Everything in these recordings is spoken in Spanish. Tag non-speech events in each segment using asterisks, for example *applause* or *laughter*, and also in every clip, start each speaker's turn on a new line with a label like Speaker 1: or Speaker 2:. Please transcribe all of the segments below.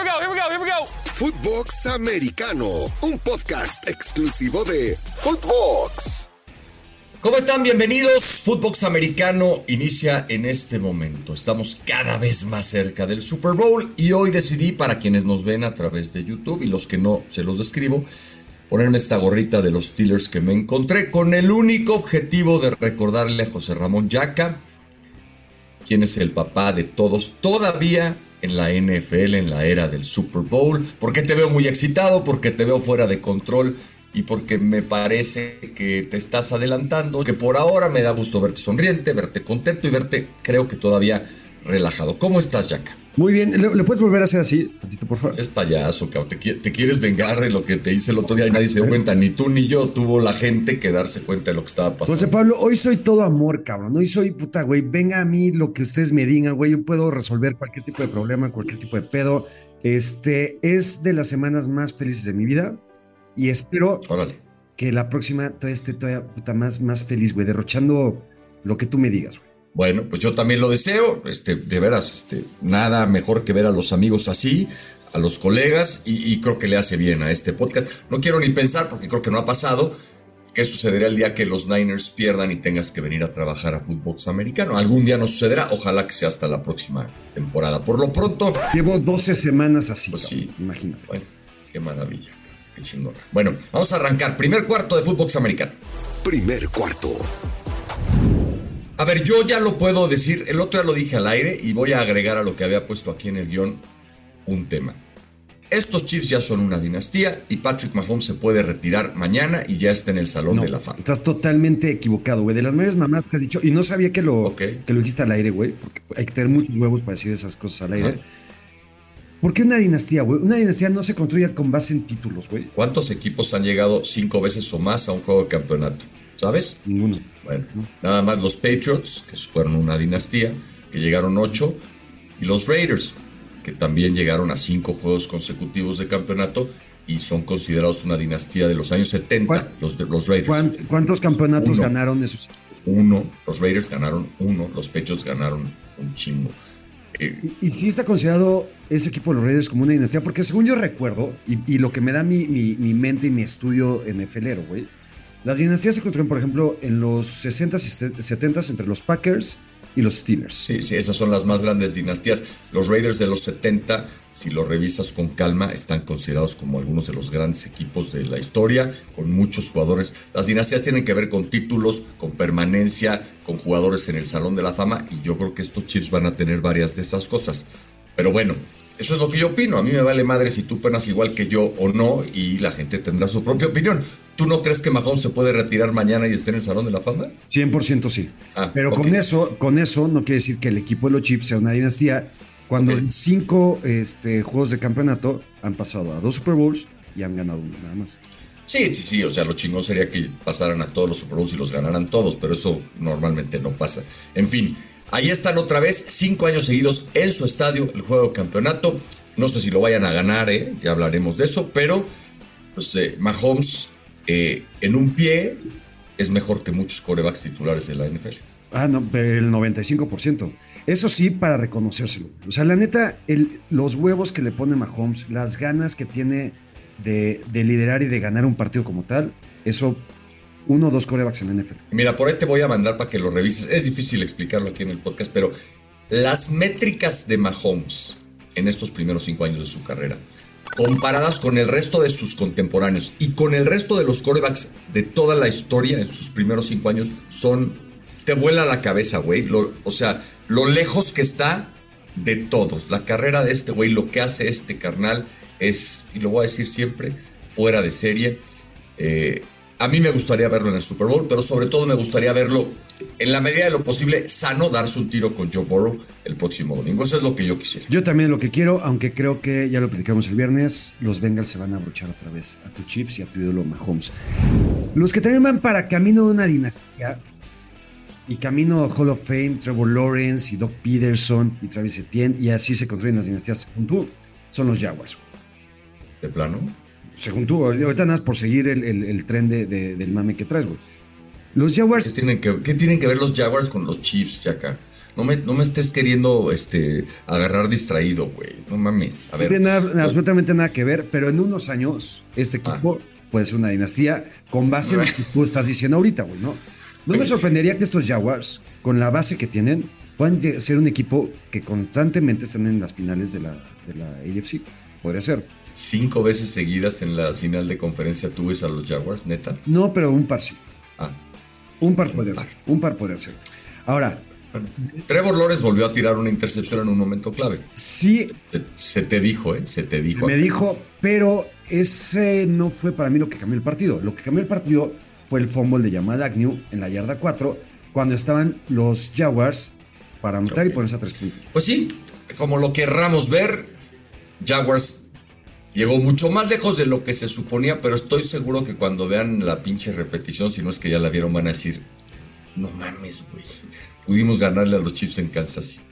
Speaker 1: here we go, here we go, here we go.
Speaker 2: Footbox Americano, un podcast exclusivo de Footbox.
Speaker 3: ¿Cómo están? Bienvenidos. Footbox Americano inicia en este momento. Estamos cada vez más cerca del Super Bowl y hoy decidí para quienes nos ven a través de YouTube y los que no se los describo, ponerme esta gorrita de los Steelers que me encontré con el único objetivo de recordarle a José Ramón Yaca quién es el papá de todos todavía en la NFL, en la era del Super Bowl, porque te veo muy excitado, porque te veo fuera de control y porque me parece que te estás adelantando, que por ahora me da gusto verte sonriente, verte contento y verte creo que todavía relajado. ¿Cómo estás, Jack?
Speaker 4: Muy bien, ¿Le, puedes volver a hacer así, tantito, por favor?
Speaker 3: Es payaso, cabrón. Te, te, quieres vengar de lo que te hice el otro día y nadie se dio cuenta, ni tú ni yo. Tuvo la gente que darse cuenta de lo que estaba pasando.
Speaker 4: José Pablo, hoy soy todo amor, cabrón. Hoy soy puta, güey. Venga a mí lo que ustedes me digan, güey. Yo puedo resolver cualquier tipo de problema, cualquier tipo de pedo. Este es de las semanas más felices de mi vida y espero que la próxima todavía esté todavía puta más, más feliz, güey, derrochando lo que tú me digas, güey.
Speaker 3: Bueno, pues yo también lo deseo, este, de veras, este, nada mejor que ver a los amigos así, a los colegas, y, creo que le hace bien a este podcast. No quiero ni pensar, porque creo que no ha pasado, qué sucederá el día que los Niners pierdan y tengas que venir a trabajar a fútbol americano. Algún día no sucederá, ojalá que sea hasta la próxima temporada. Por lo pronto...
Speaker 4: Llevo 12 semanas así.
Speaker 3: Pues sí, imagínate. Bueno, qué maravilla, qué chingón. Bueno, vamos a arrancar. Primer cuarto de fútbol americano.
Speaker 2: Primer cuarto.
Speaker 3: A ver, yo ya lo puedo decir, el otro ya lo dije al aire y voy a agregar a lo que había puesto aquí en el guion un tema. Estos Chiefs ya son una dinastía y Patrick Mahomes se puede retirar mañana y ya está en el Salón de la Fama.
Speaker 4: Estás totalmente equivocado, güey. De las mayores mamás que has dicho, y no sabía que lo, que lo dijiste al aire, güey, porque hay que tener muchos huevos para decir esas cosas al aire. ¿Por qué una dinastía, güey? Una dinastía no se construye con base en títulos, güey.
Speaker 3: ¿Cuántos equipos han llegado cinco veces o más a un juego de campeonato? ¿Sabes?
Speaker 4: Ninguno.
Speaker 3: Bueno, nada más los Patriots, que fueron una dinastía, que llegaron ocho, y los Raiders, que también llegaron a cinco juegos consecutivos de campeonato y son considerados una dinastía de los años 70, los, de, los Raiders.
Speaker 4: ¿Cuántos campeonatos ganaron esos
Speaker 3: Uno, los Raiders ganaron uno, los Patriots ganaron un chingo.
Speaker 4: Eh, y, sí está considerado ese equipo de los Raiders como una dinastía, porque según yo recuerdo, y, lo que me da mi, mi, mi mente y mi estudio NFLero, güey, las dinastías se construyen, por ejemplo, en los 60s y 70s entre los Packers y los Steelers.
Speaker 3: Sí, sí, esas son las más grandes dinastías. Los Raiders de los 70, si lo revisas con calma, están considerados como algunos de los grandes equipos de la historia, con muchos jugadores. Las dinastías tienen que ver con títulos, con permanencia, con jugadores en el Salón de la Fama, y yo creo que estos Chiefs van a tener varias de esas cosas. Pero bueno, eso es lo que yo opino. A mí me vale madre si tú penas igual que yo o no, y la gente tendrá su propia opinión. ¿Tú no crees que Mahomes se puede retirar mañana y esté en el Salón de la Fama?
Speaker 4: 100% sí. Ah, Pero con, eso, con eso no quiere decir que el equipo de los Chiefs sea una dinastía. Cuando en cinco este, juegos de campeonato han pasado a dos Super Bowls y han ganado uno nada más.
Speaker 3: Sí, sí, sí. O sea, lo chingón sería que pasaran a todos los Super Bowls y los ganaran todos, pero eso normalmente no pasa. En fin, ahí están otra vez, cinco años seguidos en su estadio, el juego de campeonato. No sé si lo vayan a ganar, ¿eh? ya hablaremos de eso, pero pues eh, Mahomes eh, en un pie es mejor que muchos corebacks titulares de la NFL.
Speaker 4: Ah, no, el 95%. Eso sí, para reconocérselo. O sea, la neta, los huevos que le pone Mahomes, las ganas que tiene de, liderar y de ganar un partido como tal, eso, uno o dos corebacks en la NFL.
Speaker 3: Mira, por ahí te voy a mandar para que lo revises. Es difícil explicarlo aquí en el podcast, pero las métricas de Mahomes en estos primeros cinco años de su carrera comparadas con el resto de sus contemporáneos y con el resto de los corebacks de toda la historia en sus primeros cinco años, son. Te vuela la cabeza, güey. O sea, lo lejos que está de todos. La carrera de este güey, lo que hace este carnal es, y lo voy a decir siempre, fuera de serie. Eh, a mí me gustaría verlo en el Super Bowl, pero sobre todo me gustaría verlo en la medida de lo posible sano, darse un tiro con Joe Burrow el próximo domingo. Eso es lo que yo quisiera.
Speaker 4: Yo también lo que quiero, aunque creo que ya lo platicamos el viernes, los Bengals se van a abrochar otra vez a tu Chiefs y a tu ídolo Mahomes. Los que también van para camino de una dinastía y camino Hall of Fame, Trevor Lawrence y Doc Peterson y Travis Etienne, y así se construyen las dinastías según tú, son los Jaguars.
Speaker 3: ¿De plano?
Speaker 4: según tú, ahorita nada más por seguir el, tren de, del mame que traes, güey. Los Jaguars.
Speaker 3: ¿Qué tienen, que, ¿Qué tienen que ver los Jaguars con los Chiefs, acá? No me, no me estés queriendo este, agarrar distraído, güey. No mames. A
Speaker 4: No
Speaker 3: ver.
Speaker 4: tiene nada- absolutamente nada que ver, pero en unos años este
Speaker 3: Ah.
Speaker 4: equipo puede ser una dinastía con base en lo *laughs* que tú estás diciendo ahorita, güey, ¿no? No me sorprendería que estos Jaguars, con la base que tienen, puedan ser un equipo que constantemente estén en las finales de la, de la AFC. Podría ser.
Speaker 3: Cinco veces seguidas en la final de conferencia tú ves a los Jaguars, neta.
Speaker 4: No, pero un par sí.
Speaker 3: Ah.
Speaker 4: Un par podría ser. Un par podría ser. Ahora,
Speaker 3: Trevor Lawrence volvió a tirar una intercepción en un momento clave.
Speaker 4: sí
Speaker 3: Se, se te dijo, ¿eh? Se te dijo.
Speaker 4: me dijo, pero ese no fue para mí lo que cambió el partido. Lo que cambió el partido fue el fumble de Jamal Agnew en la yarda 4, cuando estaban los Jaguars para anotar y ponerse a tres puntos.
Speaker 3: Pues sí, como lo querramos ver, Jaguars llegó mucho más lejos de lo que se suponía, pero estoy seguro que cuando vean la pinche repetición, si no es que ya la vieron, van a decir, no mames, güey, pudimos ganarle a los Chiefs en Kansas City.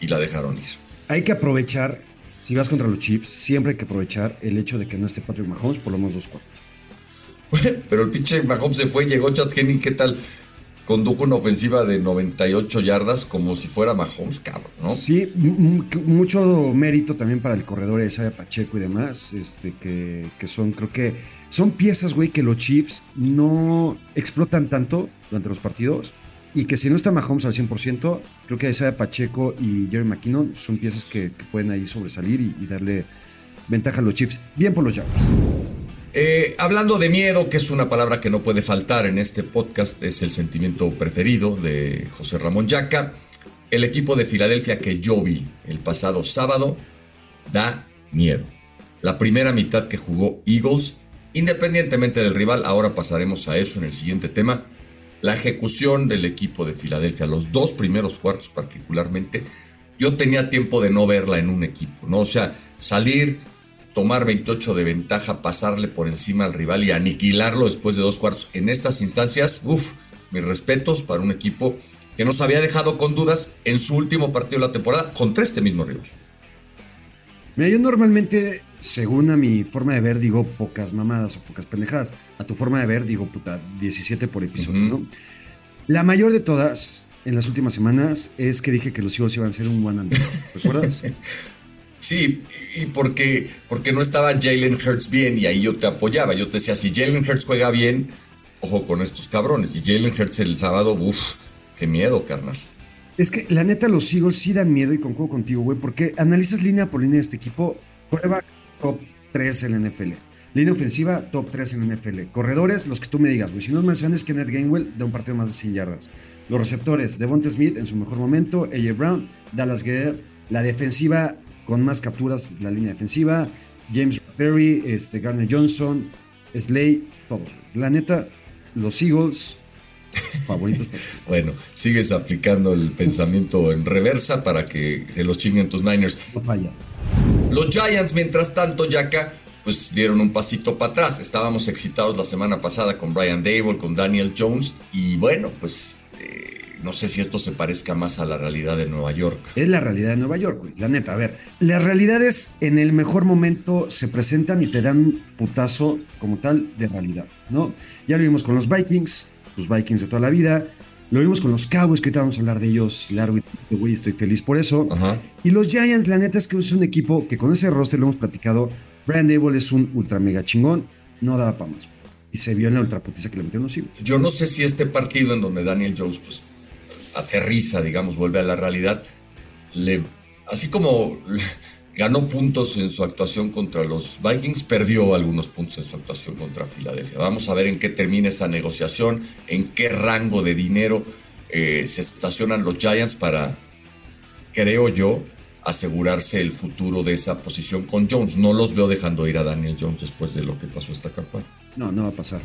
Speaker 3: Y la dejaron ir.
Speaker 4: Hay que aprovechar, si vas contra los Chiefs, siempre hay que aprovechar el hecho de que no esté Patrick Mahomes por lo menos dos cuartos. *laughs*
Speaker 3: Pero el pinche Mahomes se fue, llegó Chad Henning, ¿qué tal? Condujo una ofensiva de 98 yardas como si fuera Mahomes, cabrón, ¿no?
Speaker 4: Sí, mucho mérito también para el corredor de Isaiah Pacheco y demás, este, que, que son, creo que son piezas, güey, que los Chiefs no explotan tanto durante los partidos y que si no está Mahomes al 100%, creo que Isaiah Pacheco y Jerry McKinnon son piezas que, que pueden ahí sobresalir y, y darle ventaja a los Chiefs. Bien por los Jaguars.
Speaker 3: Eh, hablando de miedo, que es una palabra que no puede faltar en este podcast, es el sentimiento preferido de José Ramón Yaca. El equipo de Filadelfia que yo vi el pasado sábado da miedo. La primera mitad que jugó Eagles, independientemente del rival, ahora pasaremos a eso en el siguiente tema. La ejecución del equipo de Filadelfia, los dos primeros cuartos particularmente, yo tenía tiempo de no verla en un equipo, ¿no? O sea, salir, tomar 28 de ventaja, pasarle por encima al rival y aniquilarlo después de dos cuartos. En estas instancias, uff, mis respetos para un equipo que nos había dejado con dudas en su último partido de la temporada contra este mismo rival.
Speaker 4: Mira, yo normalmente, según a mi forma de ver, digo pocas mamadas o pocas pendejadas. A tu forma de ver, digo, puta, 17 por episodio. ¿no? La mayor de todas, en las últimas semanas, es que dije que los Eagles iban a ser un one and. ¿Recuerdas? *laughs*
Speaker 3: Sí, y porque, porque no estaba Jalen Hurts bien y ahí yo te apoyaba. Yo te decía, si Jalen Hurts juega bien, ojo con estos cabrones. Y Jalen Hurts el sábado, uff, qué miedo, carnal.
Speaker 4: es que la neta, los Eagles sí dan miedo y concuerdo contigo, güey, porque analizas línea por línea de este equipo. Coreback, top 3 en la NFL. Línea ofensiva, top 3 en la NFL. Corredores, los que tú me digas, güey. Si no es más grandes que Ned Gainwell, da un partido más de 100 yardas. Los receptores, Devonta Smith en su mejor momento, AJ Brown, Dallas Goedert. La defensiva con más capturas, la línea defensiva, James Perry, este, Garner Johnson, Slay, todos. La neta, los Eagles, favoritos. *laughs*
Speaker 3: Bueno, sigues aplicando el pensamiento en reversa para que se los chinguen tus Niners.
Speaker 4: no falla.
Speaker 3: Los Giants, mientras tanto, Yaka, pues dieron un pasito para atrás. Estábamos excitados la semana pasada con Brian Dable, con Daniel Jones. Y bueno, pues eh, no sé si esto se parezca más a la realidad de Nueva York.
Speaker 4: Es la realidad de Nueva York, güey. La neta, a ver. Las realidades en el mejor momento se presentan y te dan un putazo como tal de realidad, ¿no? Ya lo vimos con los Vikings, los Vikings de toda la vida. Lo vimos con los Cowboys, que ahorita vamos a hablar de ellos largo y güey, estoy feliz por eso.
Speaker 3: Ajá.
Speaker 4: Y los Giants, la neta es que es un equipo que con ese roster lo hemos platicado. Brian Dable es un ultra mega chingón, no daba para más. Y se vio en la ultraputiza que le metieron los Eagles.
Speaker 3: Yo no sé si este partido en donde Daniel Jones pues aterriza, digamos, vuelve a la realidad, le, así como *laughs* ganó puntos en su actuación contra los Vikings, perdió algunos puntos en su actuación contra Filadelfia. Vamos a ver en qué termina esa negociación, en qué rango de dinero eh, se estacionan los Giants para, creo yo, asegurarse el futuro de esa posición con Jones. No los veo dejando ir a Daniel Jones después de lo que pasó esta campaña.
Speaker 4: No, no va a pasar.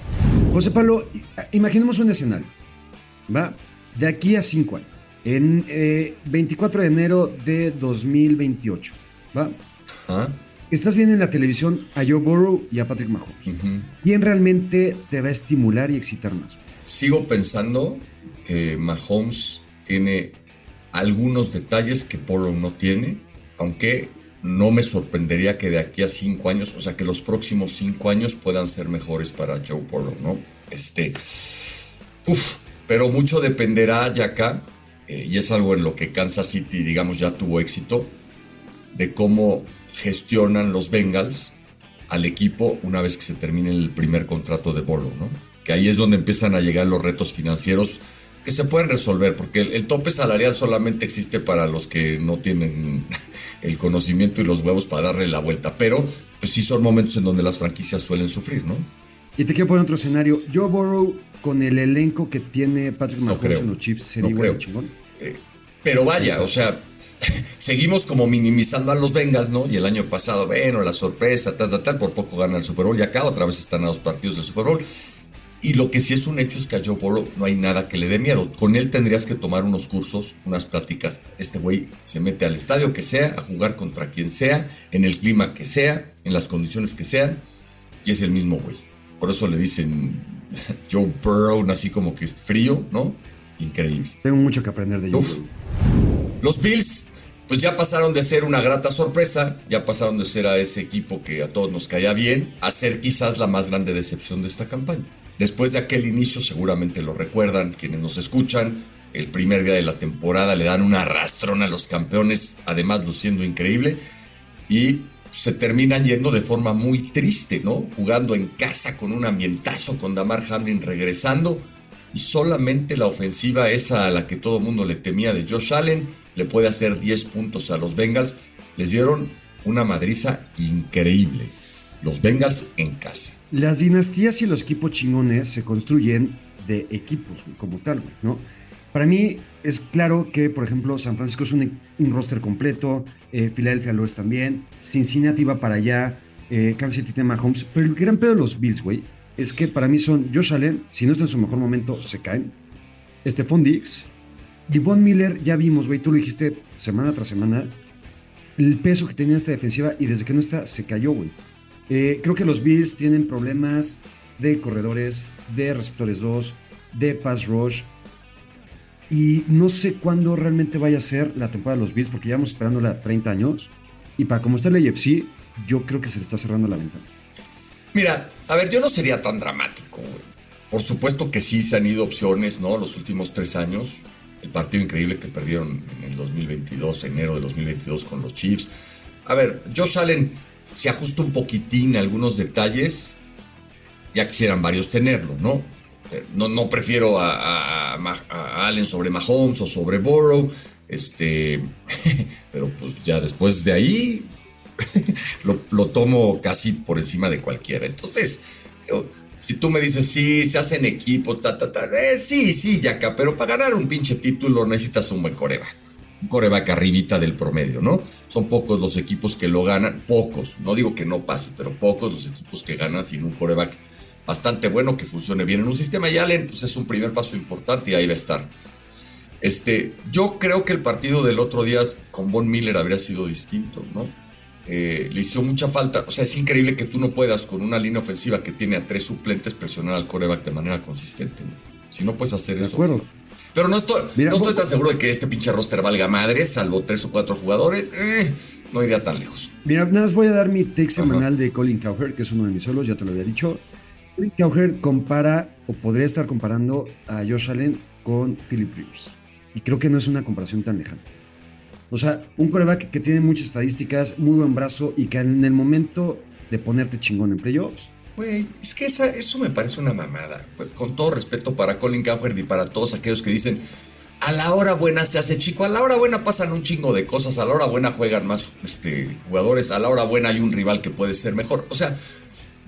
Speaker 4: José Pablo, imaginemos un escenario. ¿Va? De aquí a cinco años. En eh, 24 de enero de 2028. ¿Va? Estás viendo en la televisión a Joe Burrow y a Patrick Mahomes. ¿Quién realmente te va a estimular y excitar más?
Speaker 3: Sigo pensando que Mahomes tiene algunos detalles que Burrow no tiene, aunque no me sorprendería que de aquí a cinco años, o sea, que los próximos cinco años puedan ser mejores para Joe Burrow, ¿no? Este, uf, pero mucho dependerá ya acá eh, y es algo en lo que Kansas City, digamos, ya tuvo éxito, de cómo gestionan los Bengals al equipo una vez que se termine el primer contrato de Burrow, ¿no? Que ahí es donde empiezan a llegar los retos financieros que se pueden resolver, porque el, tope salarial solamente existe para los que no tienen *laughs* el conocimiento y los huevos para darle la vuelta, pero pues sí son momentos en donde las franquicias suelen sufrir, ¿no?
Speaker 4: Y te quiero poner otro escenario. Joe Burrow, con el elenco que tiene Patrick Mahomes en los Chiefs, sería igual chingón.
Speaker 3: Eh, pero vaya, o sea, *laughs* seguimos como minimizando a los Bengals, ¿no? Y el año pasado, bueno, la sorpresa, tal, tal, tal, por poco gana el Super Bowl y acá otra vez están a dos partidos del Super Bowl. Y lo que sí es un hecho es que a Joe Burrow no hay nada que le dé miedo. Con él tendrías que tomar unos cursos, unas pláticas. Este güey se mete al estadio que sea, a jugar contra quien sea, en el clima que sea, en las condiciones que sean, y es el mismo güey. Por eso le dicen *laughs* Joe Burrow, así como que es frío, ¿no? Increíble.
Speaker 4: Tengo mucho que aprender de Joe Burrow.
Speaker 3: Los Bills, pues ya pasaron de ser una grata sorpresa, ya pasaron de ser a ese equipo que a todos nos caía bien, a ser quizás la más grande decepción de esta campaña. Después de aquel inicio, seguramente lo recuerdan quienes nos escuchan, el primer día de la temporada le dan una arrastrón a los campeones, además luciendo increíble, y se terminan yendo de forma muy triste, ¿no? Jugando en casa con un ambientazo, con Damar Hamlin regresando, y solamente la ofensiva esa a la que todo el mundo le temía de Josh Allen le puede hacer 10 puntos a los Bengals. Les dieron una madriza increíble. Los Bengals en casa.
Speaker 4: Las dinastías y los equipos chingones se construyen de equipos como tal, ¿no? Para mí es claro que, por ejemplo, San Francisco es un, roster completo, eh, Filadelfia lo es también, Cincinnati va para allá, eh, Kansas City tiene Mahomes, pero el gran pedo de los Bills, güey, es que para mí son Josh Allen, si no está en su mejor momento, se caen, Stephon Diggs, y Von Miller, ya vimos, güey, tú lo dijiste semana tras semana, el peso que tenía esta defensiva y desde que no está, se cayó, güey. Eh, creo que los Bills tienen problemas de corredores, de receptores 2, de pass rush. Y no sé cuándo realmente vaya a ser la temporada de los Bills, porque llevamos esperándola 30 años. Y para como está el AFC, yo creo que se le está cerrando la ventana.
Speaker 3: Mira, a ver, yo no sería tan dramático. Por supuesto que sí se han ido opciones, ¿no? Los últimos tres años. El partido increíble que perdieron en el 2022, enero de 2022 con los Chiefs. A ver, Josh Allen se ajusta un poquitín algunos detalles, ya quisieran varios tenerlo, ¿no? Eh, no, no prefiero a, Allen sobre Mahomes o sobre Burrow, este, *laughs* pero pues ya después de ahí *laughs* lo, tomo casi por encima de cualquiera. Entonces, si tú me dices, sí, se hacen equipos, ta, ta, ta, eh, sí, sí, Yaka, pero para ganar un pinche título necesitas un buen coreback un coreback arribita del promedio, ¿no? Son pocos los equipos que lo ganan, pocos, no digo que no pase, pero pocos los equipos que ganan sin un coreback bastante bueno que funcione bien en un sistema. Y Allen, pues es un primer paso importante y ahí va a estar. Este, yo creo que el partido del otro día con Von Miller habría sido distinto, ¿no? Eh, le hizo mucha falta. O sea, es increíble que tú no puedas con una línea ofensiva que tiene a tres suplentes presionar al coreback de manera consistente. Si no puedes hacer eso.
Speaker 4: Acuerdo.
Speaker 3: Pero no estoy, no estoy tan seguro de que este pinche roster valga madre, salvo tres o cuatro jugadores. Eh, no iría tan lejos.
Speaker 4: Mira, nada más voy a dar mi take semanal de Colin Cowherd, que es uno de mis solos, ya te lo había dicho. Colin Cowherd compara, o podría estar comparando a Josh Allen con Philip Rivers. Y creo que no es una comparación tan lejana. O sea, un coreback que tiene muchas estadísticas, muy buen brazo y que en el momento de ponerte chingón en playoffs,
Speaker 3: Güey, es que eso me parece una mamada. Con todo respeto para Colin Cowherd y para todos aquellos que dicen, a la hora buena se hace chico, a la hora buena pasan un chingo de cosas, a la hora buena juegan más este, jugadores, a la hora buena hay un rival que puede ser mejor. O sea,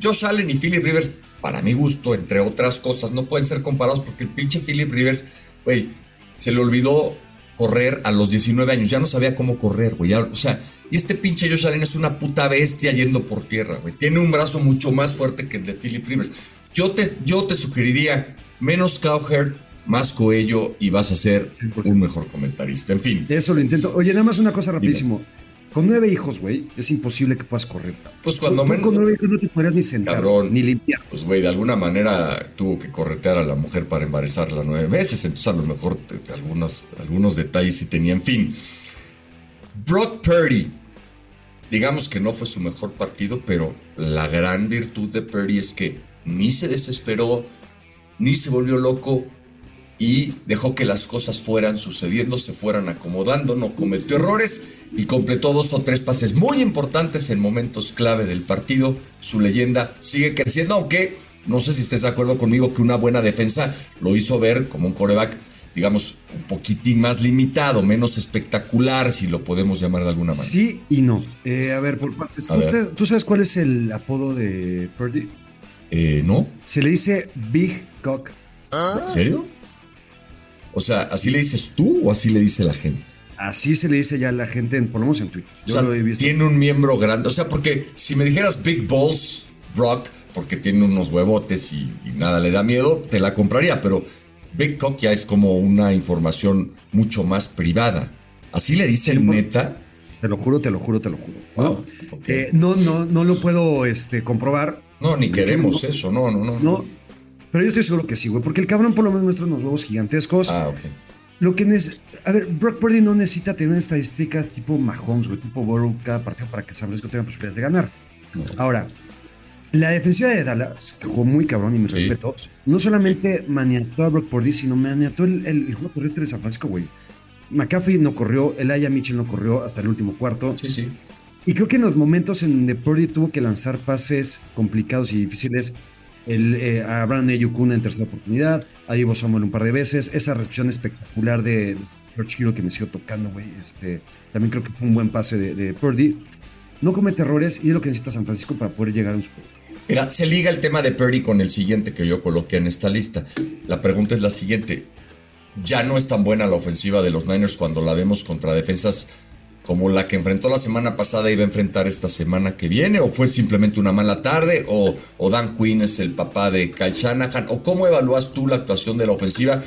Speaker 3: Josh Allen y Philip Rivers, para mi gusto, entre otras cosas, no pueden ser comparados porque el pinche Philip Rivers, güey, se le olvidó correr a los 19 años, ya no sabía cómo correr, güey. O sea, y este pinche Josh Allen es una puta bestia yendo por tierra, güey. Tiene un brazo mucho más fuerte que el de Philip Rivers. Yo te, yo te sugeriría menos Cowherd, más Coello y vas a ser un mejor comentarista. En fin.
Speaker 4: Eso lo intento. Oye, nada más una cosa rapidísimo. Con nueve hijos, güey, es imposible que puedas correr.
Speaker 3: Pues cuando menos.
Speaker 4: Con nueve hijos no te podrías ni sentar, ni limpiar.
Speaker 3: Pues, güey, de alguna manera tuvo que corretear a la mujer para embarazarla nueve veces. Entonces, a lo mejor algunos, algunos detalles sí tenía. En fin. Brock Purdy digamos que no fue su mejor partido, pero la gran virtud de Purdy es que ni se desesperó, ni se volvió loco y dejó que las cosas fueran sucediendo, se fueran acomodando, no cometió errores y completó dos o tres pases muy importantes en momentos clave del partido. Su leyenda sigue creciendo, aunque no sé si estés de acuerdo conmigo que una buena defensa lo hizo ver como un coreback, digamos, un poquitín más limitado, menos espectacular, si lo podemos llamar de alguna manera.
Speaker 4: Sí y no. Eh, a ver, por partes. ¿Tú, te- tú sabes cuál es el apodo de Purdy?
Speaker 3: Eh, ¿No?
Speaker 4: Se le dice Big Cock.
Speaker 3: ¿En serio? O sea, ¿así le dices tú o así le dice la gente?
Speaker 4: Así se le dice ya a la gente, en- por lo menos en Twitter.
Speaker 3: O
Speaker 4: Yo
Speaker 3: sea,
Speaker 4: lo he visto.
Speaker 3: tiene un miembro grande. O sea, porque si me dijeras Big Balls Rock, porque tiene unos huevotes y, y nada le da miedo, te la compraría. Pero Big Cock ya es como una información mucho más privada. Así le dicen neta.
Speaker 4: Te lo juro, te lo juro, te lo juro. ¿no?
Speaker 3: Ok.
Speaker 4: Eh, no, no, no lo puedo este, comprobar.
Speaker 3: No, ni
Speaker 4: hecho,
Speaker 3: queremos
Speaker 4: no.
Speaker 3: eso. No, no, no.
Speaker 4: No, pero yo estoy seguro que sí, güey, porque el cabrón por lo menos muestra unos huevos gigantescos.
Speaker 3: Ah, ok.
Speaker 4: Lo que es, a ver, Brock Purdy no necesita tener estadísticas tipo Mahomes, güey, tipo Burrow cada partido para que San Francisco tenga posibilidad de ganar.
Speaker 3: No.
Speaker 4: Ahora, la defensiva de Dallas, que jugó muy cabrón y mis
Speaker 3: Sí.
Speaker 4: respetos, no solamente maniató a Brock Purdy, sino maniató el, el, el juego corriente de San Francisco, güey. McCaffrey no corrió, Elijah Mitchell no corrió hasta el último cuarto.
Speaker 3: Sí, sí.
Speaker 4: Y creo que en los momentos en donde Purdy tuvo que lanzar pases complicados y difíciles, el, eh, a Brandon Ayuk una en tercera oportunidad, a Divo Samuel un par de veces, esa recepción espectacular de, George Hero que me siguió tocando, güey, este, también creo que fue un buen pase de, Purdy. No comete errores y es lo que necesita San Francisco para poder llegar a un Super
Speaker 3: se liga el tema de Purdy con el siguiente que yo coloqué en esta lista. La pregunta es la siguiente. ¿Ya no es tan buena la ofensiva de los Niners cuando la vemos contra defensas como la que enfrentó la semana pasada va a enfrentar esta semana que viene? ¿O fue simplemente una mala tarde? ¿O, Dan Quinn es el papá de Kyle Shanahan? ¿O cómo evalúas tú la actuación de la ofensiva?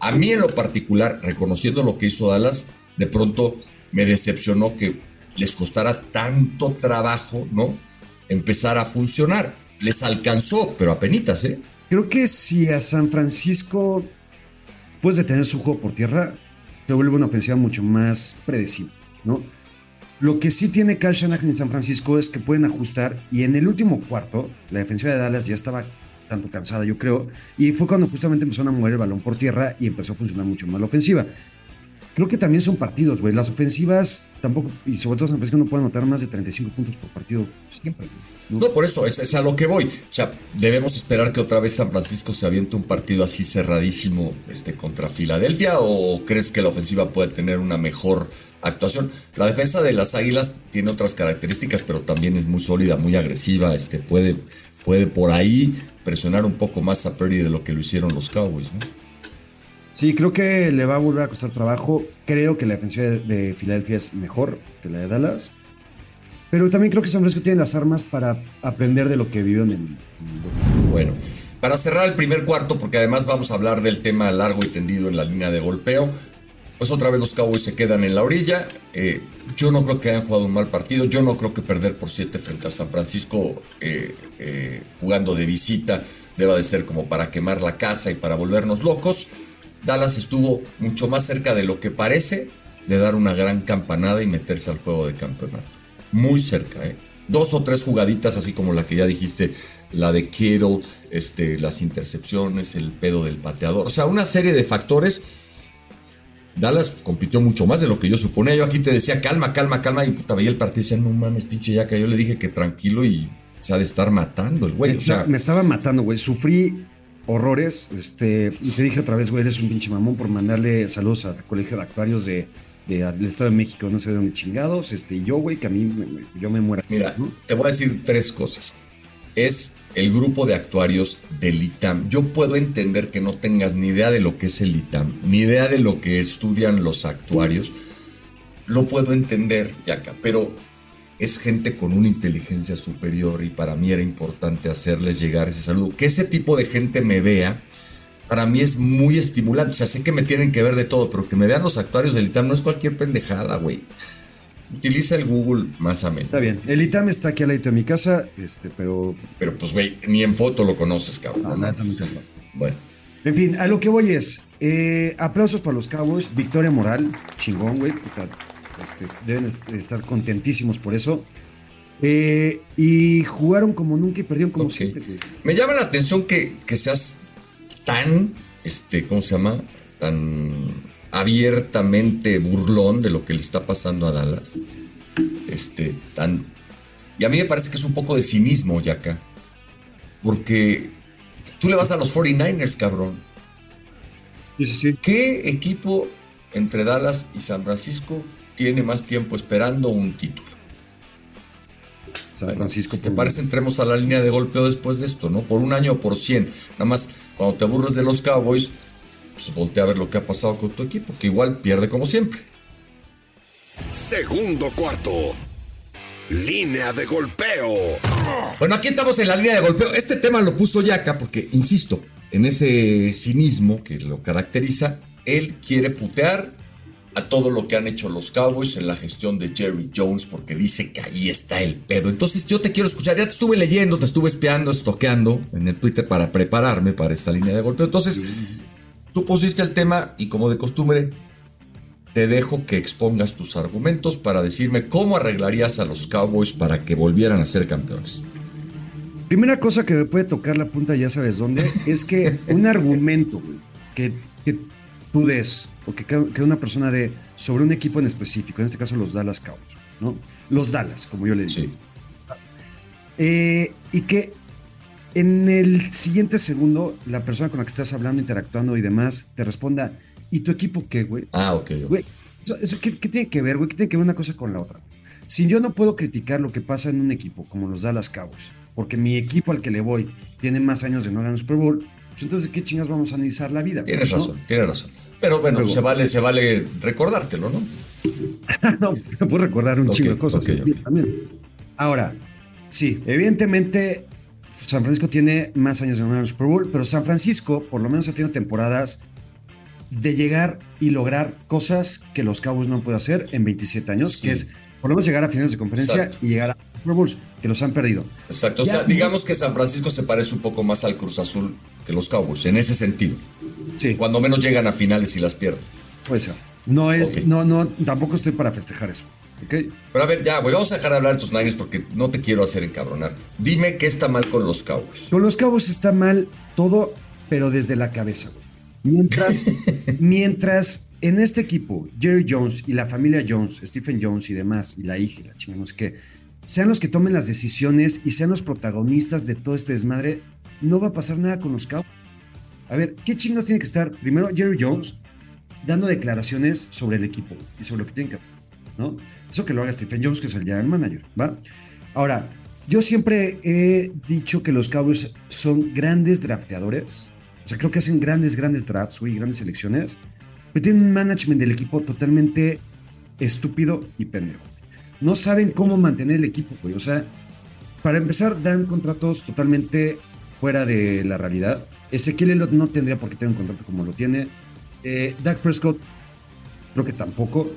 Speaker 3: A mí en lo particular, reconociendo lo que hizo Dallas, de pronto me decepcionó que les costara tanto trabajo, ¿no? Empezar a funcionar. Les alcanzó, pero apenitas, ¿eh?
Speaker 4: Creo que si a San Francisco puedes detener su juego por tierra, se vuelve una ofensiva mucho más predecible, ¿no? Lo que sí tiene Kyle Shanahan en San Francisco es que pueden ajustar y en el último cuarto la defensiva de Dallas ya estaba tanto cansada, yo creo, y fue cuando justamente empezaron a mover el balón por tierra y empezó a funcionar mucho más la ofensiva. Creo que también son partidos, güey. Las ofensivas tampoco, y sobre todo San Francisco no puede anotar más de 35 puntos por partido siempre. ¿no?
Speaker 3: No, por eso, es, es a lo que voy. O sea, debemos esperar que otra vez San Francisco se aviente un partido así cerradísimo este, contra Filadelfia o crees que la ofensiva puede tener una mejor actuación. La defensa de las Águilas tiene otras características, pero también es muy sólida, muy agresiva. Este, puede, puede por ahí presionar un poco más a Purdy de lo que lo hicieron los Cowboys. ¿no?
Speaker 4: Sí, creo que le va a volver a costar trabajo. Creo que la defensiva de, de Filadelfia es mejor que la de Dallas. Pero también creo que San Francisco tiene las armas para aprender de lo que vivió en el.
Speaker 3: Bueno, para cerrar el primer cuarto, porque además vamos a hablar del tema largo y tendido en la línea de golpeo, pues otra vez los Cowboys se quedan en la orilla. Eh, yo no creo que hayan jugado un mal partido. Yo no creo que perder por 7 frente a San Francisco eh, eh, jugando de visita deba de ser como para quemar la casa y para volvernos locos. Dallas estuvo mucho más cerca de lo que parece de dar una gran campanada y meterse al juego de campeonato. Muy cerca, ¿eh? Dos o tres jugaditas, así como la que ya dijiste, la de Kittle, este, las intercepciones, el pedo del pateador. O sea, una serie de factores. Dallas compitió mucho más de lo que yo suponía. Yo aquí te decía, calma, calma, calma. Y puta, veía el partido y decía, no mames, pinche yaca. Yo le dije que tranquilo y se ha de estar matando el güey. O sea,
Speaker 4: me estaba matando, güey. Sufrí horrores. Este, y te dije otra vez, güey, eres un pinche mamón por mandarle saludos al colegio de actuarios de, de- del Estado de México, no sé de dónde chingados. Este, y yo, güey, que a mí me- yo me muera.
Speaker 3: Mira,
Speaker 4: ¿no?
Speaker 3: te voy a decir tres cosas. Es el grupo de actuarios del ITAM. Yo puedo entender que no tengas ni idea de lo que es el ITAM, ni idea de lo que estudian los actuarios. Lo puedo entender, Yaka, pero es gente con una inteligencia superior y para mí era importante hacerles llegar ese saludo. Que ese tipo de gente me vea, para mí es muy estimulante. O sea, sé que me tienen que ver de todo, pero que me vean los actuarios del ITAM no es cualquier pendejada, güey. Utiliza el Google más ameno.
Speaker 4: Está bien. El ITAM está aquí al lado de mi casa, este, pero.
Speaker 3: Pero pues, güey, ni en foto lo conoces, cabrón.
Speaker 4: No, nunca.
Speaker 3: Bueno,
Speaker 4: En fin, a lo que voy es. eh, aplausos para los Cowboys. Victoria moral. Chingón, güey. puta, este, deben est- estar contentísimos por eso. Eh, y jugaron como nunca y perdieron como
Speaker 3: Ok.
Speaker 4: siempre,
Speaker 3: me llama la atención que, que seas tan este, ¿cómo se llama? Tan abiertamente burlón de lo que le está pasando a Dallas. Este, tan. Y a mí me parece que es un poco de cinismo, Yaka. Porque tú le vas a los 49ers, cabrón.
Speaker 4: Sí, sí, sí.
Speaker 3: ¿Qué equipo entre Dallas y San Francisco tiene más tiempo esperando un título?
Speaker 4: San Francisco.
Speaker 3: Si te parece, entremos a la línea de golpeo después de esto, ¿no? Por un año o por 100. Nada más, cuando te aburres de los Cowboys, pues voltea a ver lo que ha pasado con tu equipo, que igual pierde como siempre.
Speaker 2: Segundo cuarto. Línea de golpeo.
Speaker 3: Bueno, aquí estamos en la línea de golpeo. Este tema lo puso Yaka porque, insisto, en ese cinismo que lo caracteriza, él quiere putear a todo lo que han hecho los Cowboys en la gestión de Jerry Jones porque dice que ahí está el pedo. Entonces yo te quiero escuchar, ya te estuve leyendo, te estuve espiando, estoqueando en el Twitter para prepararme para esta línea de golpeo. Entonces, tú pusiste el tema y como de costumbre, te dejo que expongas tus argumentos para decirme cómo arreglarías a los Cowboys para que volvieran a ser campeones.
Speaker 4: Primera cosa que me puede tocar la punta, ya sabes dónde, es que un argumento que, que tú des, o que, que una persona dé sobre un equipo en específico, en este caso los Dallas Cowboys, ¿no? Los Dallas, como yo le digo.
Speaker 3: Sí.
Speaker 4: Eh, y que en el siguiente segundo, la persona con la que estás hablando, interactuando y demás, te responda, ¿y tu equipo qué, güey?
Speaker 3: Ah, ok.
Speaker 4: Güey, eso, eso ¿qué, qué tiene que ver, güey? ¿Qué tiene que ver una cosa con la otra? Si yo no puedo criticar lo que pasa en un equipo como los Dallas Cowboys, porque mi equipo al que le voy tiene más años de no ganar un Super Bowl, pues entonces, ¿qué chingas vamos a analizar la vida?
Speaker 3: Tienes
Speaker 4: ¿no?
Speaker 3: razón, tienes razón. Pero bueno,
Speaker 4: Luego.
Speaker 3: se vale, se vale recordártelo, ¿no? *laughs*
Speaker 4: no, me puedo recordar un
Speaker 3: Ok,
Speaker 4: chingo de cosas. también. Ahora, sí, evidentemente San Francisco tiene más años de ganar un Super Bowl, pero San Francisco por lo menos ha tenido temporadas de llegar y lograr cosas que los Cowboys no pueden hacer en 27 años,
Speaker 3: Sí.
Speaker 4: que es por lo menos llegar a finales de conferencia
Speaker 3: Exacto.
Speaker 4: y llegar a Super Bowls, que los han perdido.
Speaker 3: Exacto. O sea, digamos que San Francisco se parece un poco más al Cruz Azul que los Cowboys, en ese sentido.
Speaker 4: Sí,
Speaker 3: Cuando menos llegan a finales y las pierden.
Speaker 4: puede ser. No es, no, no, tampoco estoy para festejar eso. ¿ok?
Speaker 3: Pero a ver, ya, güey, vamos a dejar de hablar de tus Niners porque no te quiero hacer encabronar. Dime qué está mal con los Cowboys.
Speaker 4: Con los Cabos está mal todo, pero desde la cabeza, güey. Mientras, *laughs* mientras en este equipo, Jerry Jones y la familia Jones, Stephen Jones y demás, y la hija y la chingada, no sé qué, sean los que tomen las decisiones y sean los protagonistas de todo este desmadre, no va a pasar nada con los Cowboys. A ver, ¿qué chingos tiene que estar? Primero, Jerry Jones dando declaraciones sobre el equipo y sobre lo que tienen que hacer, ¿no? Eso que lo haga Stephen Jones, que es el general manager, ¿va? Ahora, yo siempre he dicho que los Cowboys son grandes drafteadores. O sea, creo que hacen grandes, grandes drafts, güey, grandes selecciones. Pero tienen un management del equipo totalmente estúpido y pendejo. No saben cómo mantener el equipo, güey. O sea, para empezar, dan contratos totalmente fuera de la realidad. Ezequiel Elliott no tendría por qué tener un contrato como lo tiene. Eh, Dak Prescott, creo que tampoco.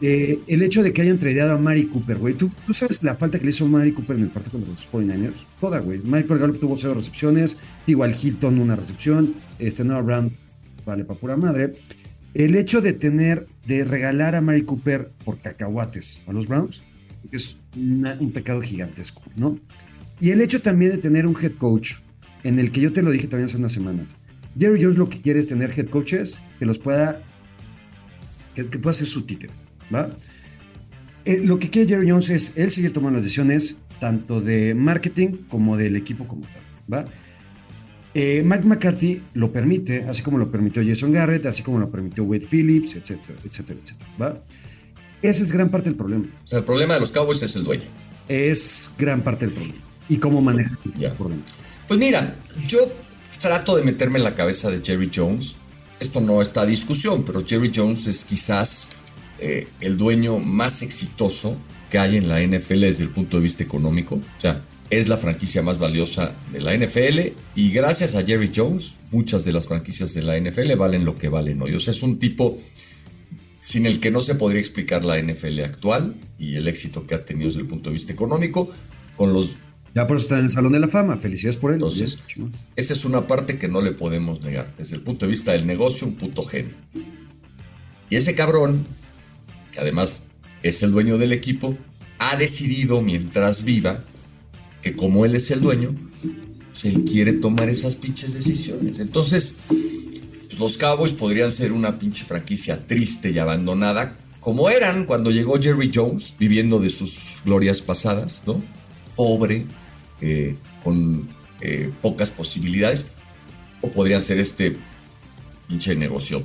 Speaker 4: Eh, el hecho de que hayan tradeado a Mari Cooper, güey. ¿Tú, sabes la falta que le hizo Mari Cooper en el partido contra los 49ers? Toda, güey. Michael Gallup tuvo cero recepciones. Igual Hilton una recepción. Este Noah Brown vale para pura madre. El hecho de tener, de regalar a Mari Cooper por cacahuates a los Browns es una- un pecado gigantesco, ¿no? Y el hecho también de tener un head coach, en el que yo te lo dije también hace unas semanas. Jerry Jones lo que quiere es tener head coaches que los pueda, que, que pueda ser su títere, ¿va? Eh, lo que quiere Jerry Jones es él seguir tomando las decisiones, tanto de marketing como del equipo como tal, ¿va? Eh, Mike McCarthy lo permite, así como lo permitió Jason Garrett, así como lo permitió Wade Phillips, etcétera, etcétera, etcétera, ¿va? Esa es gran parte del problema.
Speaker 3: O sea, el problema de los Cowboys es el dueño.
Speaker 4: Es gran parte del problema. Y cómo maneja el por dentro.
Speaker 3: Pues mira, yo trato de meterme en la cabeza de Jerry Jones. Esto no está a discusión, pero Jerry Jones es quizás eh, el dueño más exitoso que hay en la NFL desde el punto de vista económico. O sea, es la franquicia más valiosa de la NFL y gracias a Jerry Jones, muchas de las franquicias de la NFL valen lo que valen hoy. O sea, es un tipo sin el que no se podría explicar la NFL actual y el éxito que ha tenido desde el punto de vista económico con los
Speaker 4: Ya por eso está en el Salón de la Fama. Felicidades por él.
Speaker 3: Entonces. Esa es una parte que no le podemos negar. Desde el punto de vista del negocio, un puto genio. Y ese cabrón, que además es el dueño del equipo, ha decidido mientras viva que como él es el dueño, él quiere tomar esas pinches decisiones. Entonces, pues, los Cowboys podrían ser una pinche franquicia triste y abandonada, como eran cuando llegó Jerry Jones, viviendo de sus glorias pasadas, ¿no? Pobre, eh, con eh, pocas posibilidades, o podrían ser este pinche negocio.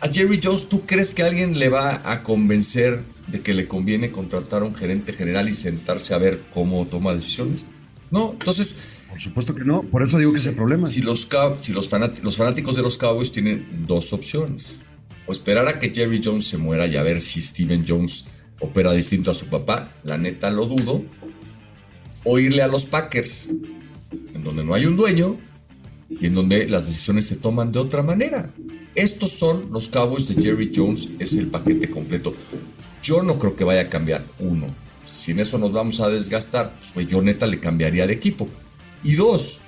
Speaker 3: A Jerry Jones, ¿tú crees que alguien le va a convencer de que le conviene contratar a un gerente general y sentarse a ver cómo toma decisiones? No, entonces...
Speaker 4: Por supuesto que no, por eso digo que es el problema.
Speaker 3: Si, los, si los, los fanáticos de los Cowboys tienen dos opciones. O esperar a que Jerry Jones se muera y a ver si Steven Jones opera distinto a su papá, la neta lo dudo. O irle a los Packers, en donde no hay un dueño y en donde las decisiones se toman de otra manera. Estos son los Cowboys de Jerry Jones, es el paquete completo. Yo no creo que vaya a cambiar uno. Si en eso nos vamos a desgastar, pues yo neta le cambiaría de equipo. Y dos,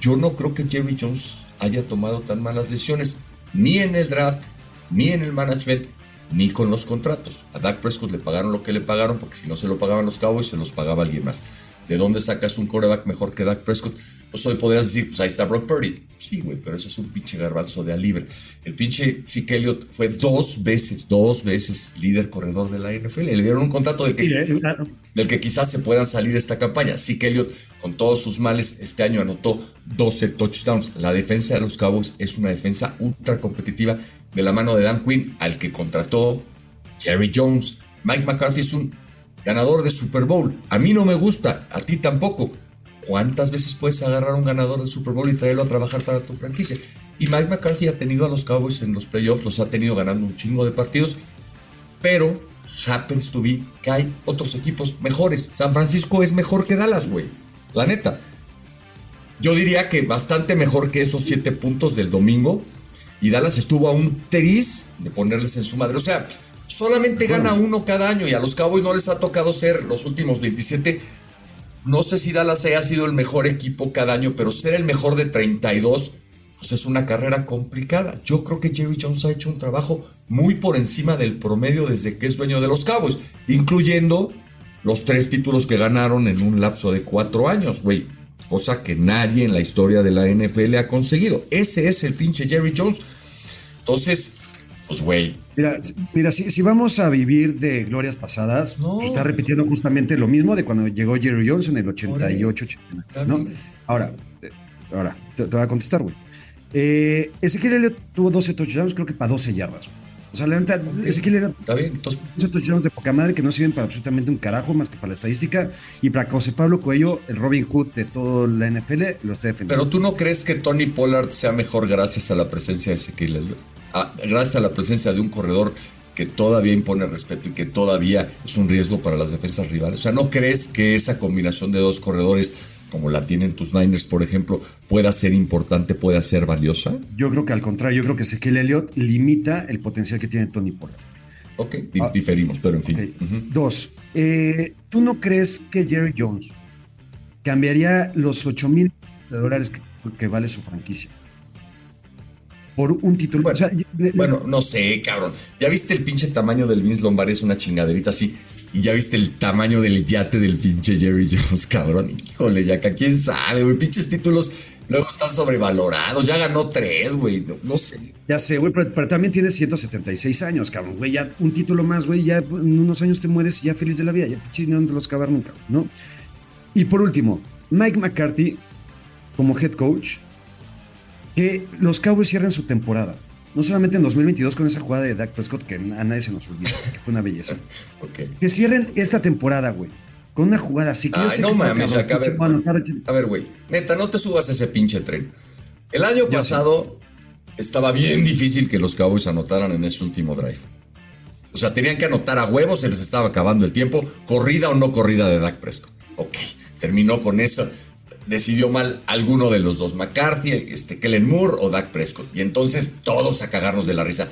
Speaker 3: yo no creo que Jerry Jones haya tomado tan malas decisiones, ni en el draft, ni en el management, ni con los contratos. A Dak Prescott le pagaron lo que le pagaron, porque si no se lo pagaban los Cowboys, se los pagaba alguien más. ¿De dónde sacas un coreback mejor que Dak Prescott? Pues hoy podrías decir, pues ahí está Brock Purdy. Sí, güey, pero eso es un pinche garbanzo de a libre. El pinche Zeke Elliott fue dos veces, dos veces líder corredor de la NFL. Le dieron un contrato del que, eh, del que quizás se puedan salir esta campaña. Zeke Elliott, con todos sus males, este año anotó 12 touchdowns. La defensa de los Cowboys es una defensa ultra competitiva de la mano de Dan Quinn, al que contrató Jerry Jones. Mike McCarthy es un ganador de Super Bowl. A mí no me gusta, a ti tampoco. ¿Cuántas veces puedes agarrar a un ganador del Super Bowl y traerlo a trabajar para tu franquicia? Y Mike McCarthy ha tenido a los Cowboys en los playoffs, los ha tenido ganando un chingo de partidos, pero happens to be que hay otros equipos mejores. San Francisco es mejor que Dallas, güey. La neta. Yo diría que bastante mejor que esos siete puntos del domingo. Y Dallas estuvo a un teriz de ponerles en su madre. O sea, solamente gana uno cada año y a los Cowboys no les ha tocado ser los últimos 27 no sé si Dallas haya sido el mejor equipo cada año, pero ser el mejor de 32 pues es una carrera complicada. Yo creo que Jerry Jones ha hecho un trabajo muy por encima del promedio desde que es dueño de los Cowboys, incluyendo los tres títulos que ganaron en un lapso de cuatro años, güey. Cosa que nadie en la historia de la NFL ha conseguido. Ese es el pinche Jerry Jones. Entonces, pues, güey.
Speaker 4: Mira, mira si, vamos a vivir de glorias pasadas, pues, está repitiendo justamente lo mismo de cuando llegó Jerry Jones en el 88, 89, ¿no? Ahora, eh, ahora, te, voy a contestar, güey. Eh, Ezequiel Elliott tuvo 12 touchdowns, creo que para 12 yardas. O sea, la neta, Ezequiel era
Speaker 3: Está bien, entonces...
Speaker 4: touchdowns de poca madre que no sirven para absolutamente un carajo más que para la estadística. Y para José Pablo Cuello, el Robin Hood de toda la NFL, lo está defendiendo.
Speaker 3: Pero tú no crees que Tony Pollard sea mejor gracias a la presencia de Ezequiel Elliott? Gracias a la presencia de un corredor que todavía impone respeto y que todavía es un riesgo para las defensas rivales. O sea, ¿no crees que esa combinación de dos corredores, como la tienen tus Niners, por ejemplo, pueda ser importante, pueda ser valiosa?
Speaker 4: Yo creo que al contrario, yo creo que Ezequiel Elliott limita el potencial que tiene Tony Pollard.
Speaker 3: Ok, ah, diferimos, pero en fin.
Speaker 4: Dos, eh, ¿tú no crees que Jerry Jones cambiaría los 8 mil dólares que vale su franquicia? Por un título.
Speaker 3: Bueno, no sé, cabrón. ¿Ya viste el pinche tamaño del Vince Lombardi? Es una chingaderita así. Y ya viste el tamaño del yate del pinche Jerry Jones, *laughs* cabrón. Híjole, ya que quién sabe, güey. Pinches títulos luego están sobrevalorados. Ya ganó tres, güey. No, sé.
Speaker 4: Ya sé, güey, pero, también tienes 176 años, cabrón, güey. Ya un título más, güey. Ya en unos años te mueres y ya feliz de la vida. Ya pinche no te los acabar nunca, ¿no? Y por último, Mike McCarthy como head coach que los Cowboys cierren su temporada. No solamente en 2022 con esa jugada de Dak Prescott que a nadie se nos olvida, que fue una belleza. *laughs* Que cierren esta temporada, güey. Con una jugada así. Que
Speaker 3: Ay, no mames, acá, a ver, güey. Neta, no te subas a ese pinche tren. El año pasado estaba bien difícil que los Cowboys anotaran en ese último drive. O sea, tenían que anotar a huevos, se les estaba acabando el tiempo, corrida o no corrida de Dak Prescott. Ok, terminó con eso decidió mal alguno de los dos, McCarthy, este, Kellen Moore o Dak Prescott. Y entonces todos a cagarnos de la risa.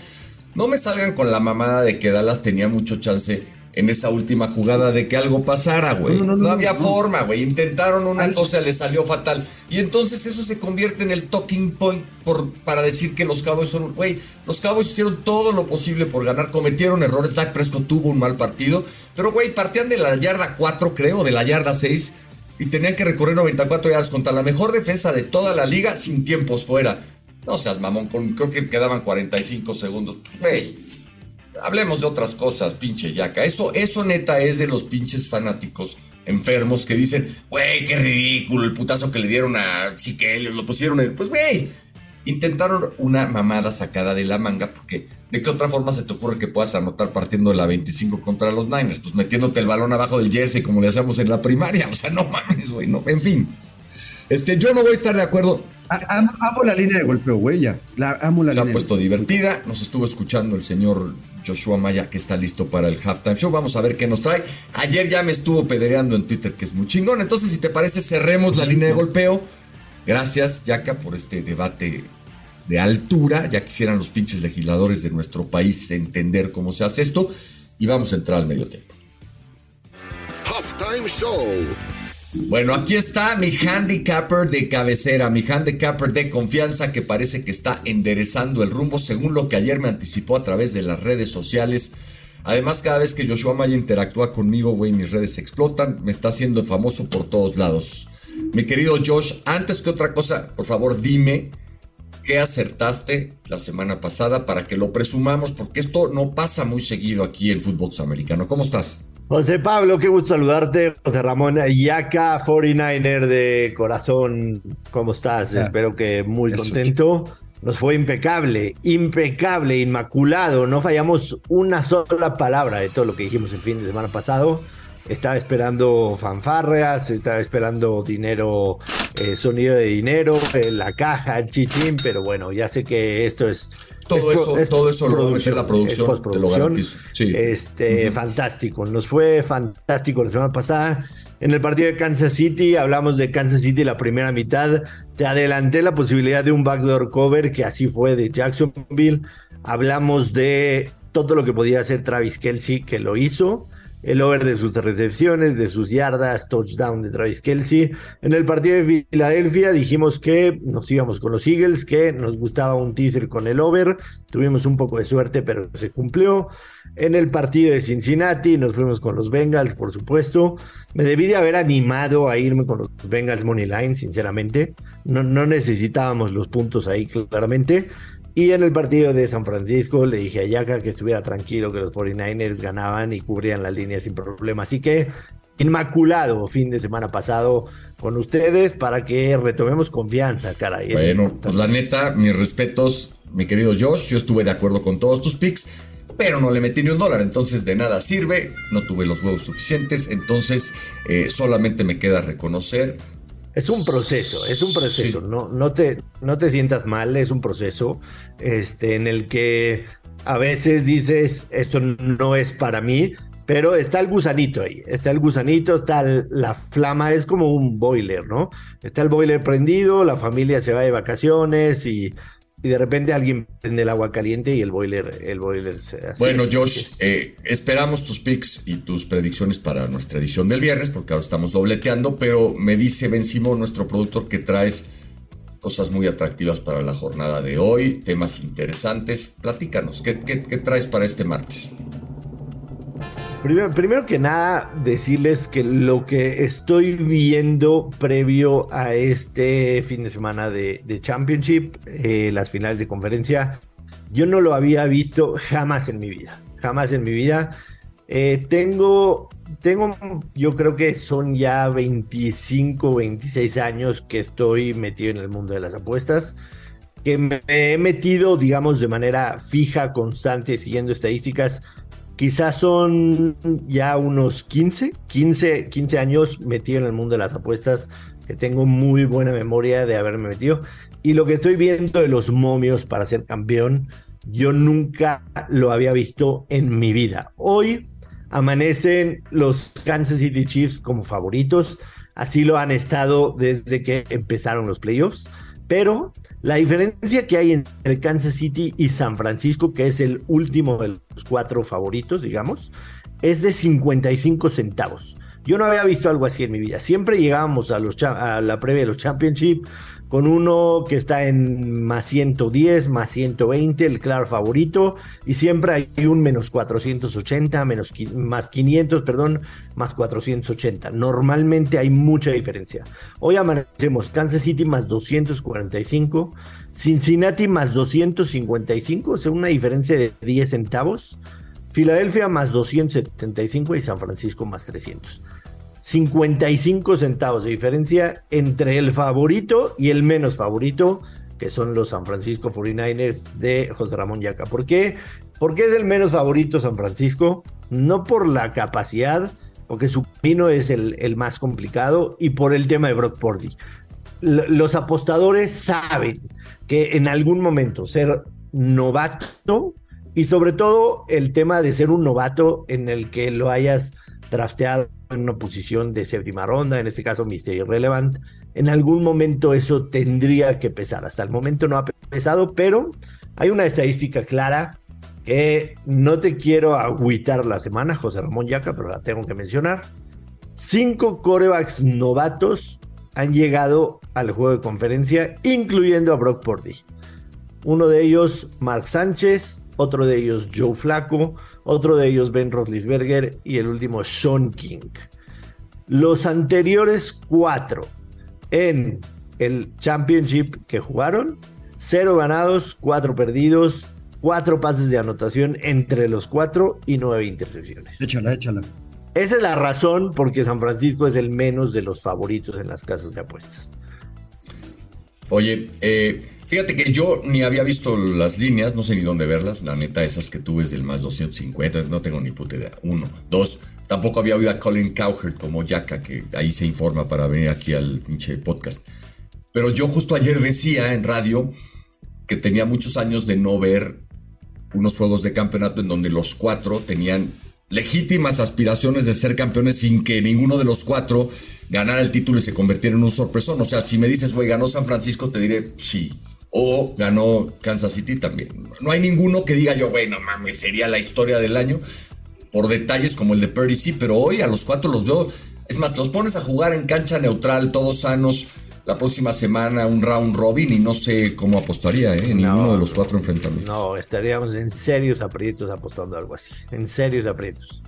Speaker 3: No me salgan con la mamada de que Dallas tenía mucho chance en esa última jugada de que algo pasara, güey. No, había forma, güey. Intentaron una cosa, le salió fatal. Y entonces eso se convierte en el talking point por, para decir que los Cowboys son, güey, los Cowboys hicieron todo lo posible por ganar, cometieron errores, Dak Prescott tuvo un mal partido, pero, güey, partían de la yarda 4, creo, de la yarda 6 y tenían que recorrer 94 yardas contra la mejor defensa de toda la liga sin tiempos fuera. No seas mamón, creo que quedaban 45 segundos. Pues, güey, hablemos de otras cosas, pinche yaca. Eso, eso neta es de los pinches fanáticos enfermos que dicen, güey, qué ridículo el putazo que le dieron a Siquelio, lo pusieron en... Pues, güey, intentaron una mamada sacada de la manga porque ¿de qué otra forma se te ocurre que puedas anotar partiendo de la 25 contra los Niners? Pues metiéndote el balón abajo del jersey como le hacemos en la primaria. O sea, no mames, güey, no, en fin. Este, yo no voy a estar de acuerdo.
Speaker 4: Amo, la línea de golpeo, güey, ya. La, amo la
Speaker 3: Se
Speaker 4: ha
Speaker 3: puesto divertida. Nos estuvo escuchando el señor Joshua Maya, que está listo para el halftime show. Vamos a ver qué nos trae. Ayer ya me estuvo pedereando en Twitter, que es muy chingón. Entonces, si te parece, cerremos la línea de golpeo. Gracias, Yaka, por este debate de altura. Ya quisieran los pinches legisladores de nuestro país entender cómo se hace esto. Y vamos a entrar al medio tiempo.
Speaker 2: Halftime Show.
Speaker 3: Bueno, aquí está mi handicapper de cabecera, mi handicapper de confianza que parece que está enderezando el rumbo según lo que ayer me anticipó a través de las redes sociales. Además, cada vez que Joshua Maya interactúa conmigo, güey, mis redes explotan, me está haciendo famoso por todos lados. Mi querido Josh, antes que otra cosa, por favor, dime qué acertaste la semana pasada para que lo presumamos, porque esto no pasa muy seguido aquí en fútbol americano. ¿Cómo estás?
Speaker 1: José Pablo, qué gusto saludarte. José Ramón Yaca, 49er de corazón. ¿Cómo estás? Espero que muy contento. Nos fue impecable, impecable, inmaculado. No fallamos una sola palabra de todo lo que dijimos el fin de semana pasado. Estaba esperando fanfarreas, estaba esperando dinero, eh, sonido de dinero, eh, la caja, chichín, pero bueno, ya sé que esto es
Speaker 3: todo eso, todo eso lo la producción, te lo garantizo.
Speaker 1: Sí. Este, fantástico. Nos fue fantástico la semana pasada. En el partido de Kansas City hablamos de Kansas City la primera mitad. Te adelanté la posibilidad de un backdoor cover, que así fue de Jacksonville. Hablamos de todo lo que podía hacer Travis Kelsey, que lo hizo el over de sus recepciones, de sus yardas, touchdown de Travis Kelsey. En el partido de Filadelfia dijimos que nos íbamos con los Eagles, que nos gustaba un teaser con el over. Tuvimos un poco de suerte, pero se cumplió. En el partido de Cincinnati nos fuimos con los Bengals, por supuesto. Me debí de haber animado a irme con los Bengals Money Line, sinceramente. No, no necesitábamos los puntos ahí, claramente. Y en el partido de San Francisco le dije a Yaka que estuviera tranquilo, que los 49ers ganaban y cubrían la línea sin problema. Así que inmaculado fin de semana pasado con ustedes para que retomemos confianza, caray.
Speaker 3: Bueno, pues la neta, mis respetos, mi querido Josh, yo estuve de acuerdo con todos tus picks, pero no le metí ni un dólar, entonces de nada sirve, no tuve los huevos suficientes, entonces eh, solamente me queda reconocer
Speaker 1: es un proceso, es un proceso, no, no, te, no te sientas mal, es un proceso este, en el que a veces dices, esto no es para mí, pero está el gusanito ahí, está el gusanito, está la flama, es como un boiler, ¿no? Está el boiler prendido, la familia se va de vacaciones y y de repente alguien prende el agua caliente y el boiler, el boiler se hace.
Speaker 3: Bueno, Josh, eh, esperamos tus picks y tus predicciones para nuestra edición del viernes, porque ahora estamos dobleteando, pero me dice Ben Simón, nuestro productor, que traes cosas muy atractivas para la jornada de hoy, temas interesantes. Platícanos, ¿qué, qué, qué traes para este martes?
Speaker 1: Primero, que nada, decirles que lo que estoy viendo previo a este fin de semana de, Championship, eh, las finales de conferencia, yo no lo había visto jamás en mi vida. Jamás en mi vida. Eh, tengo, tengo, yo creo que son ya 25, 26 años que estoy metido en el mundo de las apuestas que me he metido, digamos, de manera fija, constante, siguiendo estadísticas Quizás son ya unos 15, 15, 15 años metido en el mundo de las apuestas, que tengo muy buena memoria de haberme metido. Y lo que estoy viendo de los momios para ser campeón, yo nunca lo había visto en mi vida. Hoy amanecen los Kansas City Chiefs como favoritos. Así lo han estado desde que empezaron los playoffs. Pero la diferencia que hay entre Kansas City y San Francisco, que es el último de los cuatro favoritos, digamos, es de 55 centavos. Yo no había visto algo así en mi vida. Siempre llegábamos a, los, a la previa de los Championship con uno que está en más 110, más 120, el claro favorito, y siempre hay un menos 480, menos, más 500, perdón, más 480. Normalmente hay mucha diferencia. Hoy amanecemos Kansas City más 245, Cincinnati más 255, o sea, una diferencia de 10 centavos. Filadelfia más 275 y San Francisco más 300. 55 centavos de diferencia entre el favorito y el menos favorito, que son los San Francisco 49ers de José Ramón Yaca. ¿Por qué? Porque es el menos favorito San Francisco, no por la capacidad, porque su camino es el, el más complicado, y por el tema de Brock Purdy. los apostadores saben que en algún momento ser novato y sobre todo el tema de ser un novato en el que lo hayas drafteado en una posición de séptima ronda, en este caso Mister Irrelevant. En algún momento eso tendría que pesar. Hasta el momento no ha pesado, pero hay una estadística clara que no te quiero agüitar la semana, José Ramón Yaca, pero la tengo que mencionar. Cinco corebacks novatos han llegado al juego de conferencia, incluyendo a Brock Purdy. Uno de ellos, Mark Sánchez, otro de ellos Joe Flaco, otro de ellos Ben Roethlisberger y el último Sean King. Los anteriores cuatro en el Championship que jugaron, cero ganados, cuatro perdidos, cuatro pases de anotación entre los cuatro y nueve intercepciones.
Speaker 4: Échala, échala.
Speaker 1: Esa es la razón porque San Francisco es el menos de los favoritos en las casas de apuestas.
Speaker 3: Oye, eh, Fíjate que yo ni había visto las líneas, no sé ni dónde verlas. La neta, esas que tú ves del más 250, no tengo ni puta idea. Uno. Dos, tampoco había oído a Colin Cowherd como Yaka, que ahí se informa para venir aquí al pinche podcast. Pero yo justo ayer decía en radio que tenía muchos años de no ver unos juegos de campeonato en donde los cuatro tenían legítimas aspiraciones de ser campeones sin que ninguno de los cuatro ganara el título y se convirtiera en un sorpresón. O sea, si me dices, güey, ganó San Francisco, te diré, sí, o ganó Kansas City también. No hay ninguno que diga yo, bueno, mames, sería la historia del año por detalles como el de Purdy, sí, pero hoy a los cuatro los veo. Es más, los pones a jugar en cancha neutral, todos sanos, la próxima semana un round robin y no sé cómo apostaría ¿eh? en ninguno de los cuatro enfrentamientos.
Speaker 1: No, estaríamos en serios aprietos apostando algo así, en serios aprietos.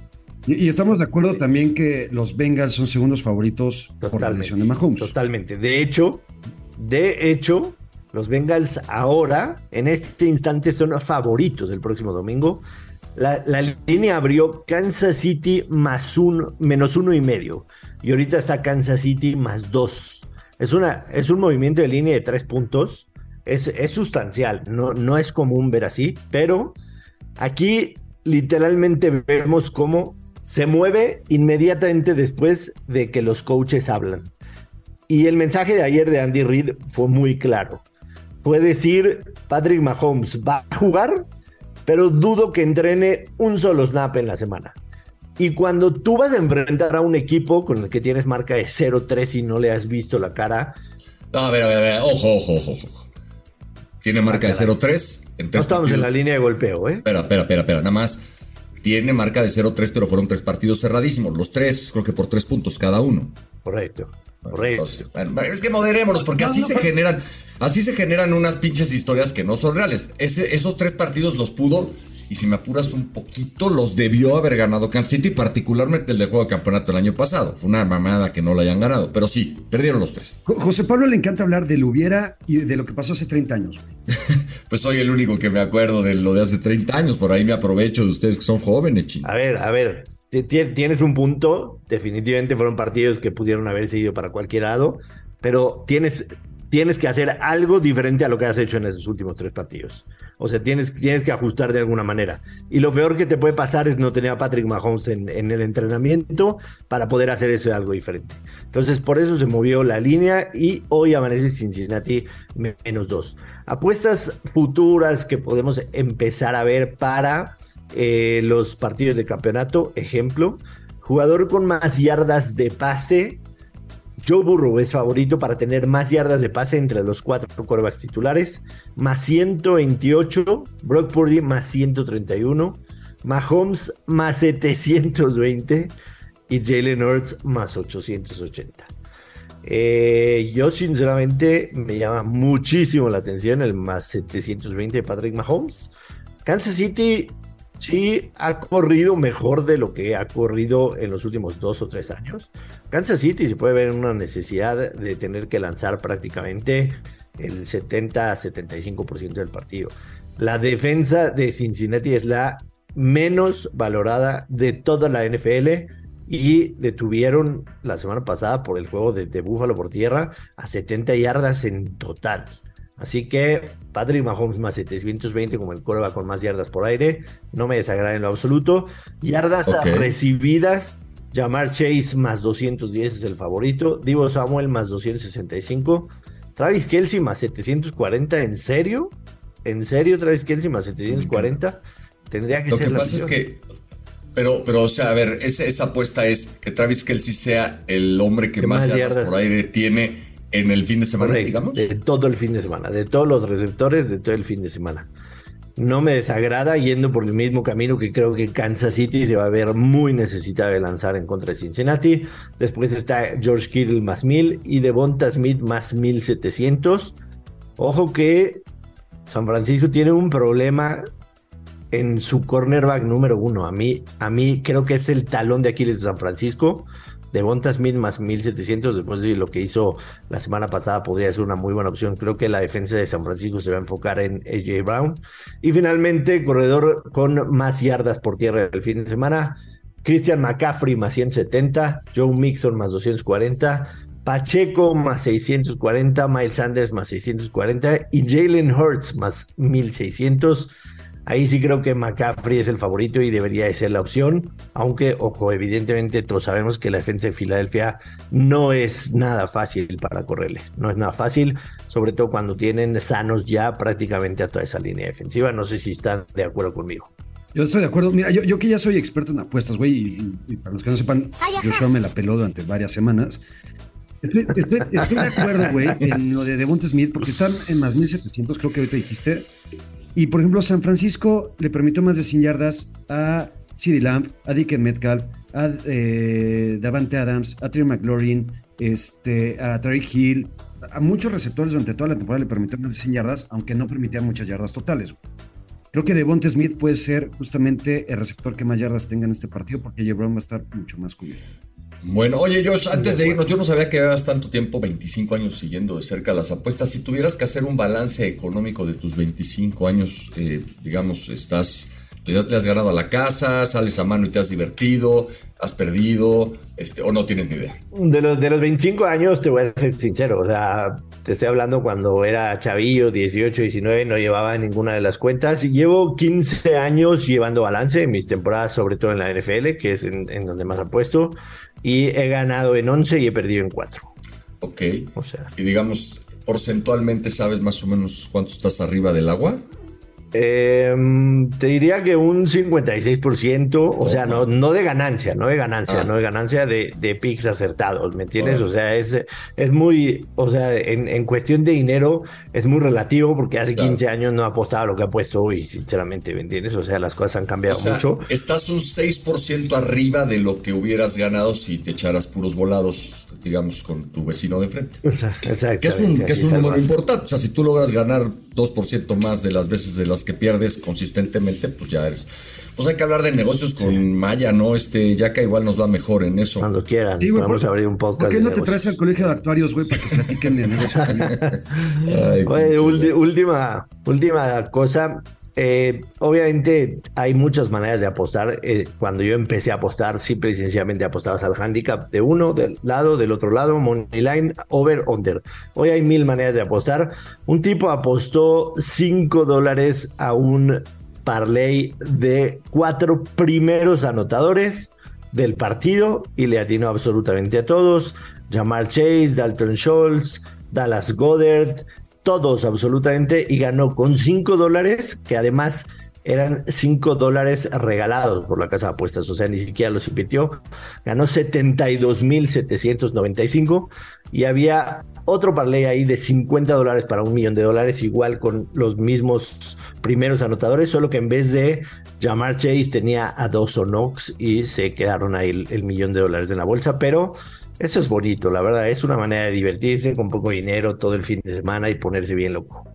Speaker 4: Y, estamos de acuerdo también que los Bengals son segundos favoritos por la lesión de Mahomes.
Speaker 1: Totalmente. De hecho, de hecho, los Bengals ahora, en este instante, son favoritos del próximo domingo. La, línea abrió Kansas City más un, menos uno y medio. Y ahorita está Kansas City más dos. Es, una, es un movimiento de línea de tres puntos. Es, es sustancial. No, no es común ver así. Pero aquí literalmente vemos cómo se mueve inmediatamente después de que los coaches hablan. Y el mensaje de ayer de Andy Reid fue muy claro fue decir, Patrick Mahomes va a jugar, pero dudo que entrene un solo snap en la semana. Y cuando tú vas a enfrentar a un equipo con el que tienes marca de 0-3 y no le has visto la cara.
Speaker 3: a ver, a ver, a ver, ojo, ojo, ojo, ojo. Tiene marca de 0-3.
Speaker 1: No estamos en la línea de golpeo, ¿eh?
Speaker 3: Espera, espera, espera, espera. Nada más. Tiene marca de 0-3, pero fueron tres partidos cerradísimos. Los tres, creo que por tres puntos cada uno.
Speaker 1: Correcto. Correcto.
Speaker 3: es que moderémonos, porque así se generan, así se generan unas pinches historias que no son reales. esos tres partidos los pudo, y si me apuras un poquito, los debió haber ganado Kansas City, particularmente el de juego de campeonato el año pasado. Fue una mamada que no lo hayan ganado, pero sí, perdieron los tres.
Speaker 4: José Pablo le encanta hablar de lo hubiera y de lo que pasó hace 30 años. *laughs*
Speaker 3: pues soy el único que me acuerdo de lo de hace 30 años, por ahí me aprovecho de ustedes que son jóvenes, ching.
Speaker 1: A ver, a ver, tienes un punto, definitivamente fueron partidos que pudieron haberse ido para cualquier lado, pero tienes, tienes que hacer algo diferente a lo que has hecho en esos últimos tres partidos. O sea, tienes, tienes que ajustar de alguna manera. Y lo peor que te puede pasar es no tener a Patrick Mahomes en, en el entrenamiento para poder hacer eso algo diferente. Entonces, por eso se movió la línea y hoy amanece Cincinnati menos dos. Apuestas futuras que podemos empezar a ver para eh, los partidos de campeonato. Ejemplo, jugador con más yardas de pase. Joe Burrow es favorito para tener más yardas de pase entre los cuatro corebacks titulares. Más 128. Brock Purdy más 131. Mahomes más 720. y Jalen Hurts más 880. Eh, yo sinceramente me llama muchísimo la atención el más 720 de Patrick Mahomes. Kansas City sí ha corrido mejor de lo que ha corrido en los últimos dos o tres años. Kansas City se puede ver una necesidad de tener que lanzar prácticamente el 70-75% del partido. La defensa de Cincinnati es la menos valorada de toda la NFL y detuvieron la semana pasada por el juego de, de Búfalo por tierra a 70 yardas en total. Así que Patrick Mahomes más 720 como el va con más yardas por aire, no me desagrada en lo absoluto. Yardas recibidas, Jamar Chase más 210 es el favorito, Divo Samuel más 265, Travis Kelsey más 740, ¿en serio? ¿En serio Travis Kelsey más 740? Tendría que
Speaker 3: lo
Speaker 1: ser
Speaker 3: Lo que pasa es que pero, pero, o sea, a ver, esa, apuesta es que Travis Kelsey sea el hombre que más, yardas, por aire tiene en el fin de semana, digamos.
Speaker 1: De todo el fin de semana, de todos los receptores, de todo el fin de semana. No me desagrada yendo por el mismo camino que creo que Kansas City se va a ver muy necesitada de lanzar en contra de Cincinnati. Después está George Kittle más 1000 y Devonta Smith más 1700. Ojo que San Francisco tiene un problema en su cornerback número uno. A mí, a mí creo que es el talón de Aquiles de San Francisco. Devonta Smith más 1700 después de lo que hizo la semana pasada podría ser una muy buena opción. Creo que la defensa de San Francisco se va a enfocar en AJ Brown. Y finalmente, corredor con más yardas por tierra el fin de semana. Christian McCaffrey más 170, Joe Mixon más 240, Pacheco más 640, Miles Sanders más 640 y Jalen Hurts más 1600. Ahí sí creo que McCaffrey es el favorito y debería de ser la opción, aunque, ojo, evidentemente todos sabemos que la defensa de Filadelfia no es nada fácil para correrle, no es nada fácil, sobre todo cuando tienen sanos ya prácticamente a toda esa línea defensiva, no sé si están de acuerdo conmigo.
Speaker 4: Yo estoy de acuerdo. Mira, yo, que ya soy experto en apuestas, güey, y, para los que no sepan, Joshua me la peló durante varias semanas. Estoy, de acuerdo, güey, en lo de Devonta Smith, porque están en más 1700, creo que ahorita dijiste. Y por ejemplo, San Francisco le permitió más de 100 yardas a CD Lamb, a Dicken Metcalf, a eh, Davante Adams, a Trey McLaurin, este, a Tariq Hill, a muchos receptores durante toda la temporada le permitió más de 100 yardas, aunque no permitía muchas yardas totales. Creo que Devonta Smith puede ser justamente el receptor que más yardas tenga en este partido, porque J. Va a estar mucho más cubierto.
Speaker 3: Bueno, oye Josh, antes de irnos, yo no sabía que llevas tanto tiempo, 25 años siguiendo de cerca las apuestas. Si tuvieras que hacer un balance económico de tus 25 años, eh, digamos, estás, ya le has ganado a la casa, sales a mano y te has divertido, has perdido, este, o no tienes ni idea.
Speaker 1: De los, de los 25 años, te voy a ser sincero, o sea, te estoy hablando cuando era chavillo, 18, 19, no llevaba ninguna de las cuentas. Y llevo 15 años llevando balance en mis temporadas, sobre todo en la NFL, que es en, en donde más apuesto y he ganado en 11 y he perdido en 4.
Speaker 3: Ok. O sea. Y digamos, porcentualmente sabes más o menos cuánto estás arriba del agua.
Speaker 1: Em, te diría que un 56%, o sea, no, no de ganancia, no de ganancia, ah. no de ganancia de, de picks acertados, ¿me entiendes? O sea, es, es muy, o sea, en, cuestión de dinero es muy relativo porque hace 15 años no apostaba lo que ha puesto hoy, sinceramente, ¿me entiendes? O sea, las cosas han cambiado mucho.
Speaker 3: Estás un 6% arriba de lo que hubieras ganado si te echaras puros volados, digamos, con tu vecino de frente.
Speaker 1: Exacto.
Speaker 3: Que es un, que es un número importante. O sea, si tú logras ganar 2% más de las veces de las que pierdes consistentemente, pues ya eres. Pues hay que hablar de negocios con Maya, ¿no? Este, ya que igual nos va mejor en eso.
Speaker 1: Cuando quieran, vamos a abrir un podcast.
Speaker 4: ¿Por qué no te traes al colegio de actuarios, güey, para que platiquen de *laughs* negocios?
Speaker 1: Oye, última, última cosa. Eh, obviamente hay muchas maneras de apostar. Eh, cuando yo empecé a apostar, simple y sencillamente apostabas al handicap de uno, del lado, del otro lado, money line, over, under. Hoy hay mil maneras de apostar. Un tipo apostó 5 dólares a un parlay de cuatro primeros anotadores del partido y le atinó absolutamente a todos. Jamal Chase, Dalton Schultz, Dallas Goddard, todos absolutamente, y ganó con 5 dólares, que además eran 5 dólares regalados por la casa de apuestas, o sea, ni siquiera los invirtió. Ganó 72.795 y había otro parlay ahí de 50 dólares para un millón de dólares, igual con los mismos primeros anotadores, solo que en vez de Jamar Chase tenía a dos Knox y se quedaron ahí el, el millón de dólares en la bolsa, pero eso es bonito, la verdad, es una manera de divertirse con poco dinero todo el fin de semana y ponerse bien loco.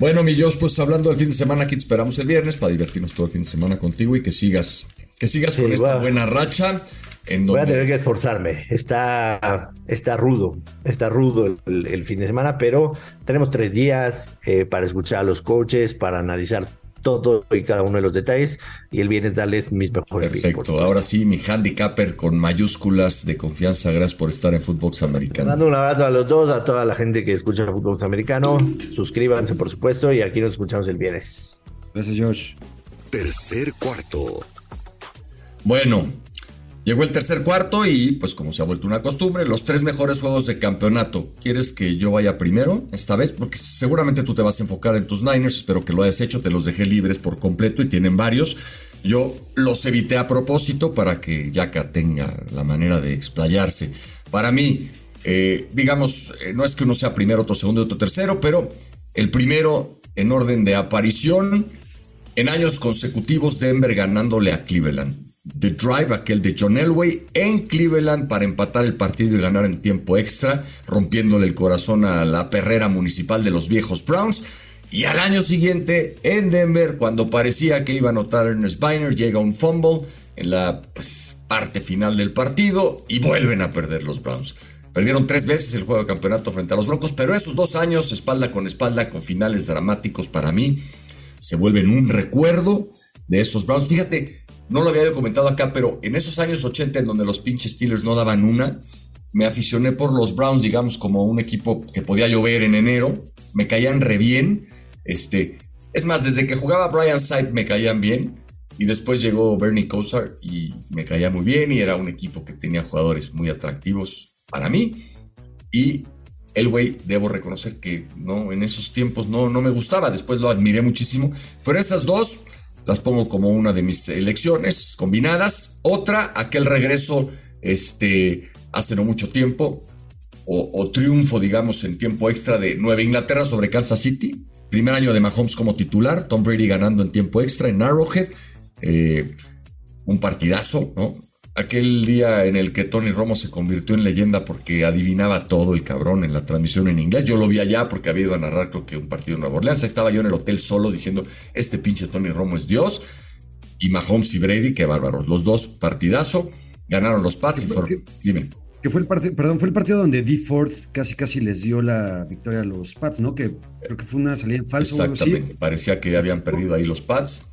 Speaker 3: Bueno, mi Josh, pues hablando del fin de semana, aquí te esperamos el viernes para divertirnos todo el fin de semana contigo y que sigas, que sigas
Speaker 1: Sí,
Speaker 3: con esta buena racha. En
Speaker 1: Voy a tener que esforzarme. Está, está rudo, está rudo el, el fin de semana, pero tenemos tres días eh, para escuchar a los coaches, para analizar todo y cada uno de los detalles y el viernes darles mis mejores.
Speaker 3: Perfecto. Ahora sí, mi handicapper con mayúsculas de confianza. Gracias por estar en Footbox Americano.
Speaker 1: Mando un abrazo a los dos, a toda la gente que escucha fútbol americano. Suscríbanse, por supuesto, y aquí nos escuchamos el viernes.
Speaker 4: Gracias, Josh.
Speaker 2: Tercer cuarto.
Speaker 3: Bueno, llegó el tercer cuarto y pues como se ha vuelto una costumbre, los tres mejores juegos de campeonato. ¿Quieres que yo vaya primero esta vez? Porque seguramente tú te vas a enfocar en tus Niners, espero que lo hayas hecho, te los dejé libres por completo y tienen varios. Yo los evité a propósito para que Yaka tenga la manera de explayarse. Para mí, eh, digamos, eh, no es que uno sea primero, otro segundo y otro tercero, pero el primero en orden de aparición en años consecutivos, Denver ganándole a Cleveland. The Drive, aquel de John Elway, en Cleveland para empatar el partido y ganar en tiempo extra, rompiéndole el corazón a la perrera municipal de los viejos Browns. Y al año siguiente, en Denver, cuando parecía que iba a anotar Ernest Biner, llega un fumble en la pues, parte final del partido y vuelven a perder los Browns. Perdieron tres veces el juego de campeonato frente a los Broncos, pero esos dos años, espalda con espalda, con finales dramáticos para mí, se vuelven un recuerdo de esos Browns. Fíjate, no lo había yo comentado acá, pero en esos años 80 en donde los pinches Steelers no daban una, me aficioné por los Browns, digamos, como un equipo que podía llover en enero. Me caían re bien. Este, es más, desde que jugaba Brian Sipe me caían bien. Y después llegó Bernie Kosar y me caía muy bien. Y era un equipo que tenía jugadores muy atractivos para mí. Y el güey, debo reconocer que no, en esos tiempos no, no me gustaba. Después lo admiré muchísimo. Pero esas dos las pongo como una de mis elecciones combinadas. Otra, aquel regreso este, hace no mucho tiempo. O, triunfo, digamos, en tiempo extra de Nueva Inglaterra sobre Kansas City. Primer año de Mahomes como titular. Tom Brady ganando en tiempo extra en Arrowhead. Eh, un partidazo, ¿no? Aquel día en el que Tony Romo se convirtió en leyenda porque adivinaba todo el cabrón en la transmisión en inglés. Yo lo vi allá porque había ido a narrar creo que un partido en Nueva Orleans. Estaba yo en el hotel solo diciendo, este pinche Tony Romo es Dios. Y Mahomes y Brady, qué bárbaros. Los dos, partidazo. Ganaron los Pats y fueron... Dime.
Speaker 4: Que fue el partido, perdón, fue el partido donde D. Ford casi casi les dio la victoria a los Pats, ¿no? Que creo que fue una salida en falso.
Speaker 3: Exactamente. Parecía que ya habían perdido ahí los Pats.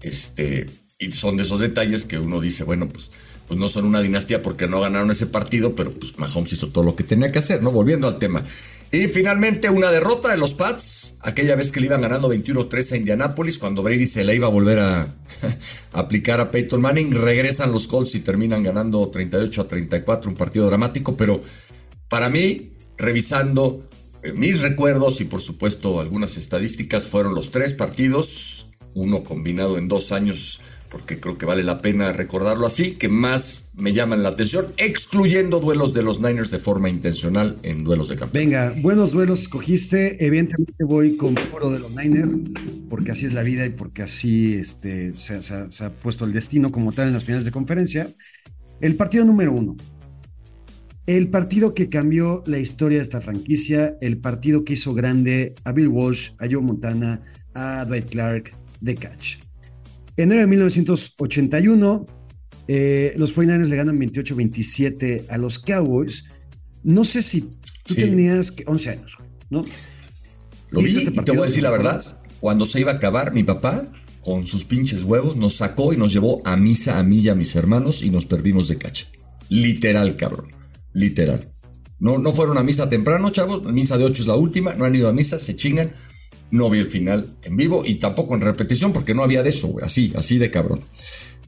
Speaker 3: Este, y son de esos detalles que uno dice, bueno, pues, pues no son una dinastía porque no ganaron ese partido, pero pues Mahomes hizo todo lo que tenía que hacer, ¿no? Volviendo al tema. Y finalmente una derrota de los Pats, aquella vez que le iban ganando 21-3 a Indianápolis, cuando Brady se le iba a volver a, *laughs* a aplicar a Peyton Manning, regresan los Colts y terminan ganando 38 a 34, un partido dramático, pero para mí, revisando eh, mis recuerdos y por supuesto algunas estadísticas, fueron los tres partidos, uno combinado en dos años, porque creo que vale la pena recordarlo así, que más me llaman la atención, excluyendo duelos de los Niners de forma intencional en duelos de campeón.
Speaker 4: Venga, buenos duelos escogiste. Evidentemente voy con puro de los Niners, porque así es la vida y porque así este, se, se- ha puesto el destino como tal en las finales de conferencia. El partido número uno. El partido que cambió la historia de esta franquicia, el partido que hizo grande a Bill Walsh, a Joe Montana, a Dwight Clark, de Catch. Enero de 1981, eh, los 49ers le ganan 28-27 a los Cowboys. No sé si tú
Speaker 3: Sí.
Speaker 4: tenías que- 11 años, güey, ¿no?
Speaker 3: Lo vi
Speaker 4: ¿Viste este
Speaker 3: y te voy a decir la verdad, cuando se iba a acabar, mi papá, con sus pinches huevos, nos sacó y nos llevó a misa a mí y a mis hermanos y nos perdimos de cacha. Literal, cabrón. Literal. No, no fueron a misa temprano, chavos. Misa de 8 es la última. No han ido a misa, se chingan. No vi el final en vivo y tampoco en repetición porque no había de eso, güey. Así, así de cabrón.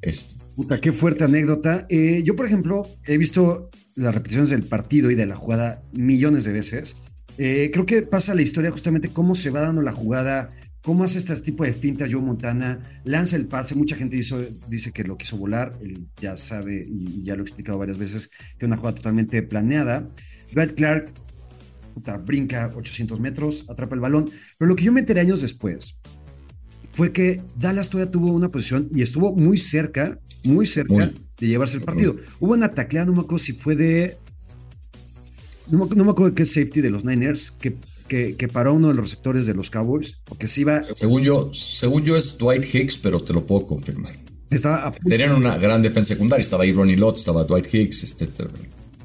Speaker 3: Es,
Speaker 4: Puta, qué fuerte anécdota. Eh, yo, por ejemplo, he visto las repeticiones del partido y de la jugada millones de veces. Eh, creo que pasa la historia justamente cómo se va dando la jugada, cómo hace este tipo de fintas Joe Montana, lanza el pase. Mucha gente hizo- dice que lo quiso volar, él ya sabe y, y ya lo he explicado varias veces, que es una jugada totalmente planeada. Dwight Clark puta, brinca 800 metros, atrapa el balón. Pero lo que yo me enteré años después fue que Dallas todavía tuvo una posición y estuvo muy cerca, muy cerca
Speaker 3: Muy.
Speaker 4: de llevarse el partido. Hubo una tacleada, no me acuerdo si fue de. No me, no me acuerdo qué safety de los Niners, que, que, que paró uno de los receptores de los Cowboys, porque se iba.
Speaker 3: Según yo, según yo es Dwight Hicks, pero te lo puedo confirmar.
Speaker 4: Estaba a
Speaker 3: Tenían una gran defensa secundaria. Estaba ahí Ronnie Lott, estaba Dwight Hicks, este,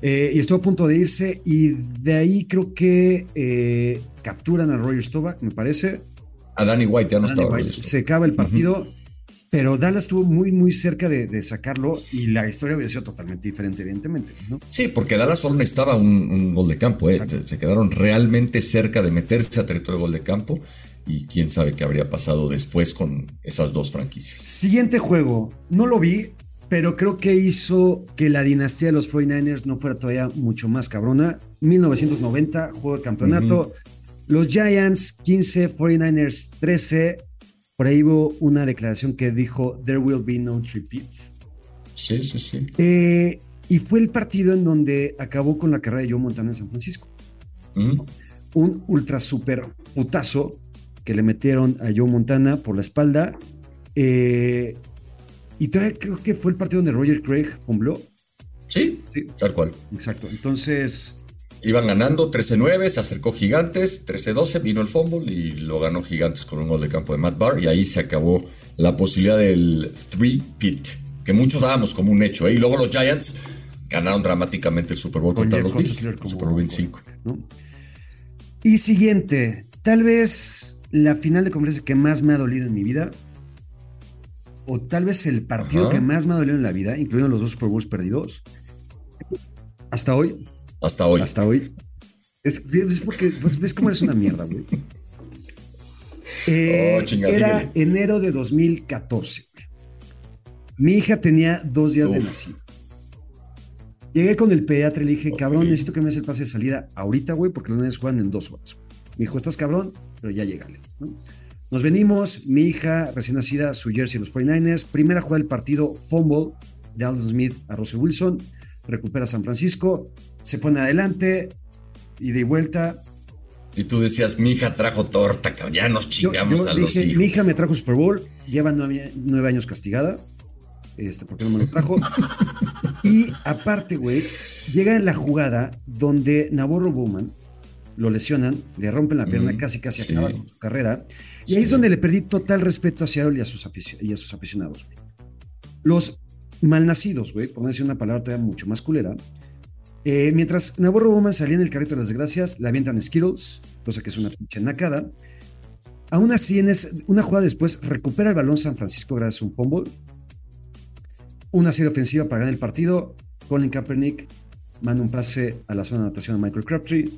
Speaker 4: eh, y estuvo a punto de irse, y de ahí creo que eh, capturan a Roger Stovak, me parece.
Speaker 3: A Danny White ya no
Speaker 4: Danny
Speaker 3: estaba.
Speaker 4: White. Se acaba el partido, pero Dallas estuvo muy, muy cerca de, de sacarlo y la historia hubiera sido totalmente diferente, evidentemente. ¿no?
Speaker 3: Sí, porque Dallas solo necesitaba un, un gol de campo. ¿eh? Se quedaron realmente cerca de meterse a territorio de gol de campo. Y quién sabe qué habría pasado después con esas dos franquicias.
Speaker 4: Siguiente juego, no lo vi, pero creo que hizo que la dinastía de los 49ers no fuera todavía mucho más cabrona. 1990, juego de campeonato. Los Giants 15, 49ers 13. Por ahí hubo una declaración que dijo, There will be no repeat.
Speaker 3: Sí, sí, sí.
Speaker 4: Eh, y fue el partido en donde acabó con la carrera de Joe Montana en San Francisco. Un ultra super putazo que le metieron a Joe Montana por la espalda. Eh, y todavía creo que fue el partido donde Roger Craig fumbló.
Speaker 3: Sí,
Speaker 4: Sí.
Speaker 3: tal cual.
Speaker 4: Exacto. Entonces,
Speaker 3: Iban ganando 13-9, se acercó Gigantes, 13-12, vino el fumble y lo ganó Gigantes con un gol de campo de Matt Barr. Y ahí se acabó la posibilidad del 3-pit, que muchos dábamos como un hecho. ¿eh? Y luego los Giants ganaron dramáticamente el Super Bowl
Speaker 4: con
Speaker 3: contra los Bills, Super Bowl 25.
Speaker 4: ¿no? Y siguiente, tal vez la final de conferencia que más me ha dolido en mi vida, o tal vez el partido
Speaker 3: Ajá.
Speaker 4: que más me ha dolido en la vida, incluyendo los dos Super Bowls perdidos, hasta hoy,
Speaker 3: Hasta hoy.
Speaker 4: hasta hoy. Es, es porque pues, ves cómo eres una mierda, güey. *laughs* Eh,
Speaker 3: Oh, chinga,
Speaker 4: era enero de 2014. güey. Mi hija tenía dos días de nacido. Llegué con el pediatra y le dije, cabrón, necesito que me des el pase de salida ahorita, güey, porque los niños juegan en dos horas. güey". Me dijo, estás cabrón, pero ya llégale. ¿no? Nos venimos, mi hija recién nacida, su jersey, los 49ers. Primera jugada del partido, fumble de Alden Smith a Russell Wilson. Recupera San Francisco, se pone adelante y de vuelta.
Speaker 3: Y tú decías, mi hija trajo torta, cabrón, ya nos chingamos
Speaker 4: yo
Speaker 3: a los hijos.
Speaker 4: mi hija me trajo Super Bowl, lleva nueve, nueve años castigada, este, porque no me lo trajo. *laughs* y aparte, güey, llega en la jugada donde Navarro Bowman lo lesionan, le rompen la pierna, casi casi
Speaker 3: sí.
Speaker 4: acaba con su carrera. Y ahí es donde le perdí total respeto a Seattle y a sus, y a sus aficionados. Los malnacidos, güey, por no decir una palabra todavía mucho más culera, eh, mientras Navarro Bowman salía en el carrito de las desgracias, le avientan Skittles, cosa que es una pinche nacada. Aún así, en es- una jugada después, recupera el balón San Francisco gracias a un fumble. Una serie ofensiva para ganar el partido. Colin Kaepernick manda un pase a la zona de anotación a Michael Crabtree.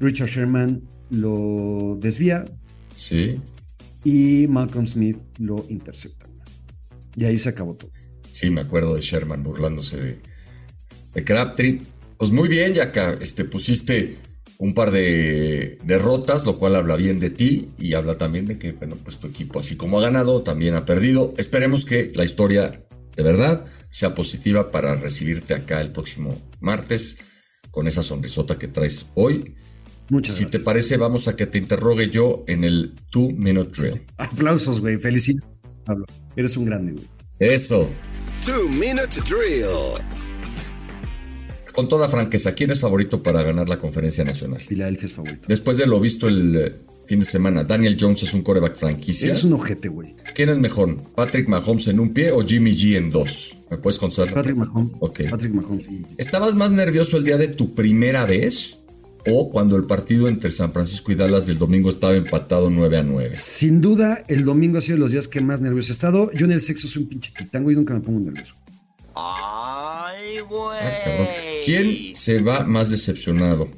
Speaker 4: Richard Sherman lo desvía
Speaker 3: Sí,
Speaker 4: y Malcolm Smith lo intercepta. Y ahí se acabó todo.
Speaker 3: sí, me acuerdo de Sherman burlándose de, de Crabtree. Pues muy bien, ya que este, pusiste un par de derrotas, lo cual habla bien de ti y habla también de que, bueno, pues tu equipo, así como ha ganado, también ha perdido. Esperemos que la historia de verdad sea positiva para recibirte acá el próximo martes con esa sonrisota que traes hoy.
Speaker 4: Muchas
Speaker 3: Si te
Speaker 4: gracias.
Speaker 3: parece, vamos a que te interrogue yo en el Two Minute Drill.
Speaker 4: Aplausos, güey. Felicidades, Pablo. Eres un grande, güey.
Speaker 3: Eso.
Speaker 2: Two Minute Drill.
Speaker 3: Con toda franqueza, ¿quién es favorito para ganar la conferencia nacional?
Speaker 4: Filadelfia es favorito.
Speaker 3: Después de lo visto el eh, fin de semana, Daniel Jones es un coreback franquicia.
Speaker 4: Eres un ojete, güey.
Speaker 3: ¿Quién es mejor? ¿Patrick Mahomes en un pie o Jimmy G en dos? ¿Me puedes contar?
Speaker 4: Patrick Mahomes.
Speaker 3: Ok.
Speaker 4: Patrick Mahomes.
Speaker 3: ¿Estabas más nervioso el día de tu primera vez o cuando el partido entre San Francisco y Dallas del domingo estaba empatado 9 a 9?
Speaker 4: Sin duda, el domingo ha sido de los días que más nervioso he estado. Yo en el sexo soy un pinche titán, güey. Nunca me pongo nervioso.
Speaker 5: Ay, güey.
Speaker 3: ¿Quién se va más decepcionado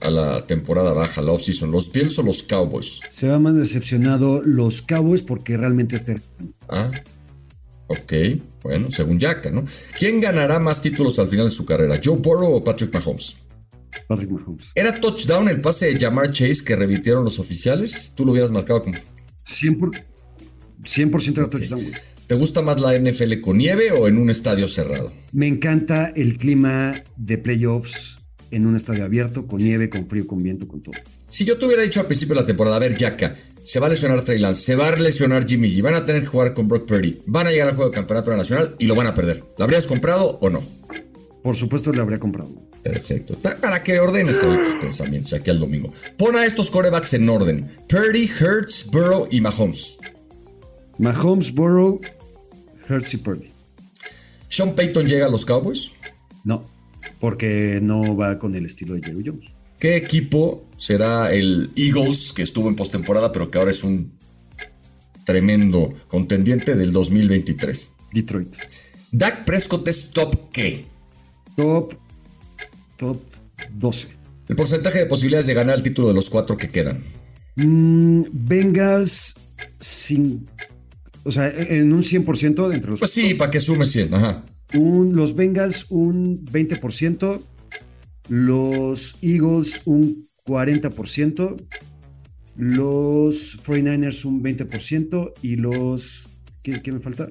Speaker 3: a la temporada baja, la offseason? ¿Los Bills o los Cowboys?
Speaker 4: Se va más decepcionado los Cowboys porque realmente este.
Speaker 3: Ah, ok. Bueno, según Yaka, ¿no? ¿Quién ganará más títulos al final de su carrera? ¿Joe Burrow o Patrick Mahomes?
Speaker 4: Patrick Mahomes.
Speaker 3: ¿Era touchdown el pase de Jamar Chase que revirtieron los oficiales? Tú lo hubieras marcado como...
Speaker 4: 100%, por, 100% era touchdown, güey.
Speaker 3: ¿Te gusta más la NFL con nieve o en un estadio cerrado?
Speaker 4: Me encanta el clima de playoffs en un estadio abierto, con nieve, con frío, con viento, con todo.
Speaker 3: Si yo te hubiera dicho al principio de la temporada, a ver, Yaka, Se va a lesionar Trey Lance, se va a lesionar Jimmy G, van a tener que jugar con Brock Purdy, van a llegar al juego de campeonato nacional y lo van a perder. ¿Lo habrías comprado o no?
Speaker 4: Por supuesto, le habría comprado.
Speaker 3: Perfecto. Pa- Para que ordenes hoy tus pensamientos aquí al domingo. Pon a estos corebacks en orden: Purdy, Hurts, Burrow y Mahomes.
Speaker 4: Mahomes, Burrow, Hurts y Purdy.
Speaker 3: Sean Payton llega a los Cowboys.
Speaker 4: No, porque no va con el estilo de Jerry Jones.
Speaker 3: ¿Qué equipo será el Eagles, que estuvo en postemporada, pero que ahora es un tremendo contendiente del 2023?
Speaker 4: Detroit.
Speaker 3: Dak Prescott es top qué?
Speaker 4: Top, top 12.
Speaker 3: El porcentaje de posibilidades de ganar el título de los cuatro que quedan.
Speaker 4: Mm, Bengals sin, o sea, en un 100% de entre los
Speaker 3: Pues sí, para que sume 100. Ajá.
Speaker 4: un- los Bengals un 20%, los Eagles un 40%, los 49ers un 20% y los ¿qué, qué me falta?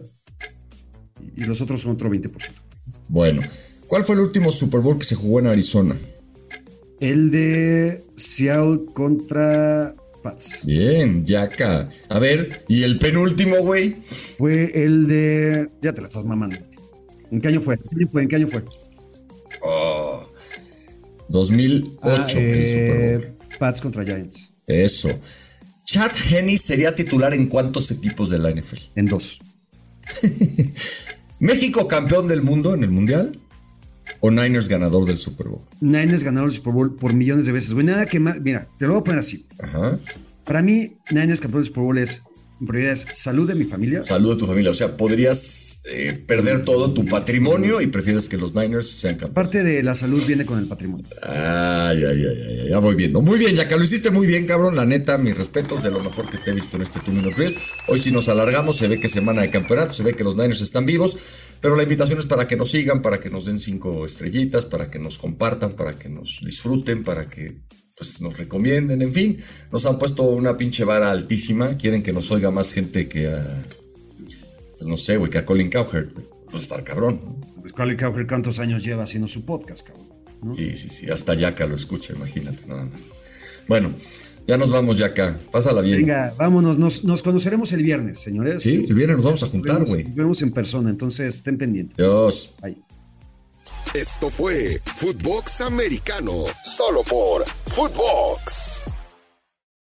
Speaker 4: Y los otros son otro 20%.
Speaker 3: Bueno, ¿cuál fue el último Super Bowl que se jugó en Arizona?
Speaker 4: El de Seattle contra Pats.
Speaker 3: Bien, Yaka. A ver, ¿y el penúltimo, güey?
Speaker 4: Fue el de. Ya te la estás mamando. ¿En qué año fue? ¿En qué año fue? ¿En qué año fue?
Speaker 3: 2008,
Speaker 4: Ah,
Speaker 3: el
Speaker 4: eh,
Speaker 3: Super Bowl.
Speaker 4: Pats contra Giants.
Speaker 3: Eso. Chad Henney sería titular en cuántos equipos de la NFL?
Speaker 4: En dos. *laughs*
Speaker 3: ¿México campeón del mundo en el Mundial? ¿O Niners ganador del Super Bowl?
Speaker 4: Niners ganaron el Super Bowl por millones de veces. Güey, nada que más. Mira, te lo voy a poner así.
Speaker 3: Ajá.
Speaker 4: Para mí, Niners campeón del Super Bowl es. En prioridad es salud de mi familia.
Speaker 3: Salud a tu familia. O sea, podrías eh, perder todo tu patrimonio y prefieres que los Niners sean campeones.
Speaker 4: Parte de la salud viene con el patrimonio.
Speaker 3: Ay, ay, ay, ay, ya voy viendo. Muy bien, Yaka, lo hiciste muy bien, cabrón. La neta, mis respetos de lo mejor que te he visto en este Two Minute Drill. Hoy sí nos alargamos, se ve que semana de campeonato, se ve que los Niners están vivos, pero la invitación es para que nos sigan, para que nos den cinco estrellitas, para que nos compartan, para que nos disfruten, para que pues, nos recomienden, en fin. Nos han puesto una pinche vara altísima. Quieren que nos oiga más gente que a. Pues no sé, güey, que a Colin Cowherd. Pues estar cabrón.
Speaker 4: Pues, Colin Cowherd, ¿cuántos años lleva haciendo su podcast, cabrón? ¿No?
Speaker 3: Sí, sí, sí. Hasta Yaka lo escucha, imagínate, nada más. Bueno, ya nos vamos, Yaka. Pásala bien.
Speaker 4: Venga, vámonos. Nos, nos conoceremos el viernes, señores.
Speaker 3: Sí, el viernes nos vamos a juntar, güey.
Speaker 4: vemos- nos vemos en persona, entonces estén pendientes.
Speaker 3: Dios.
Speaker 4: Bye.
Speaker 2: Esto fue Footbox Americano, solo por Footbox.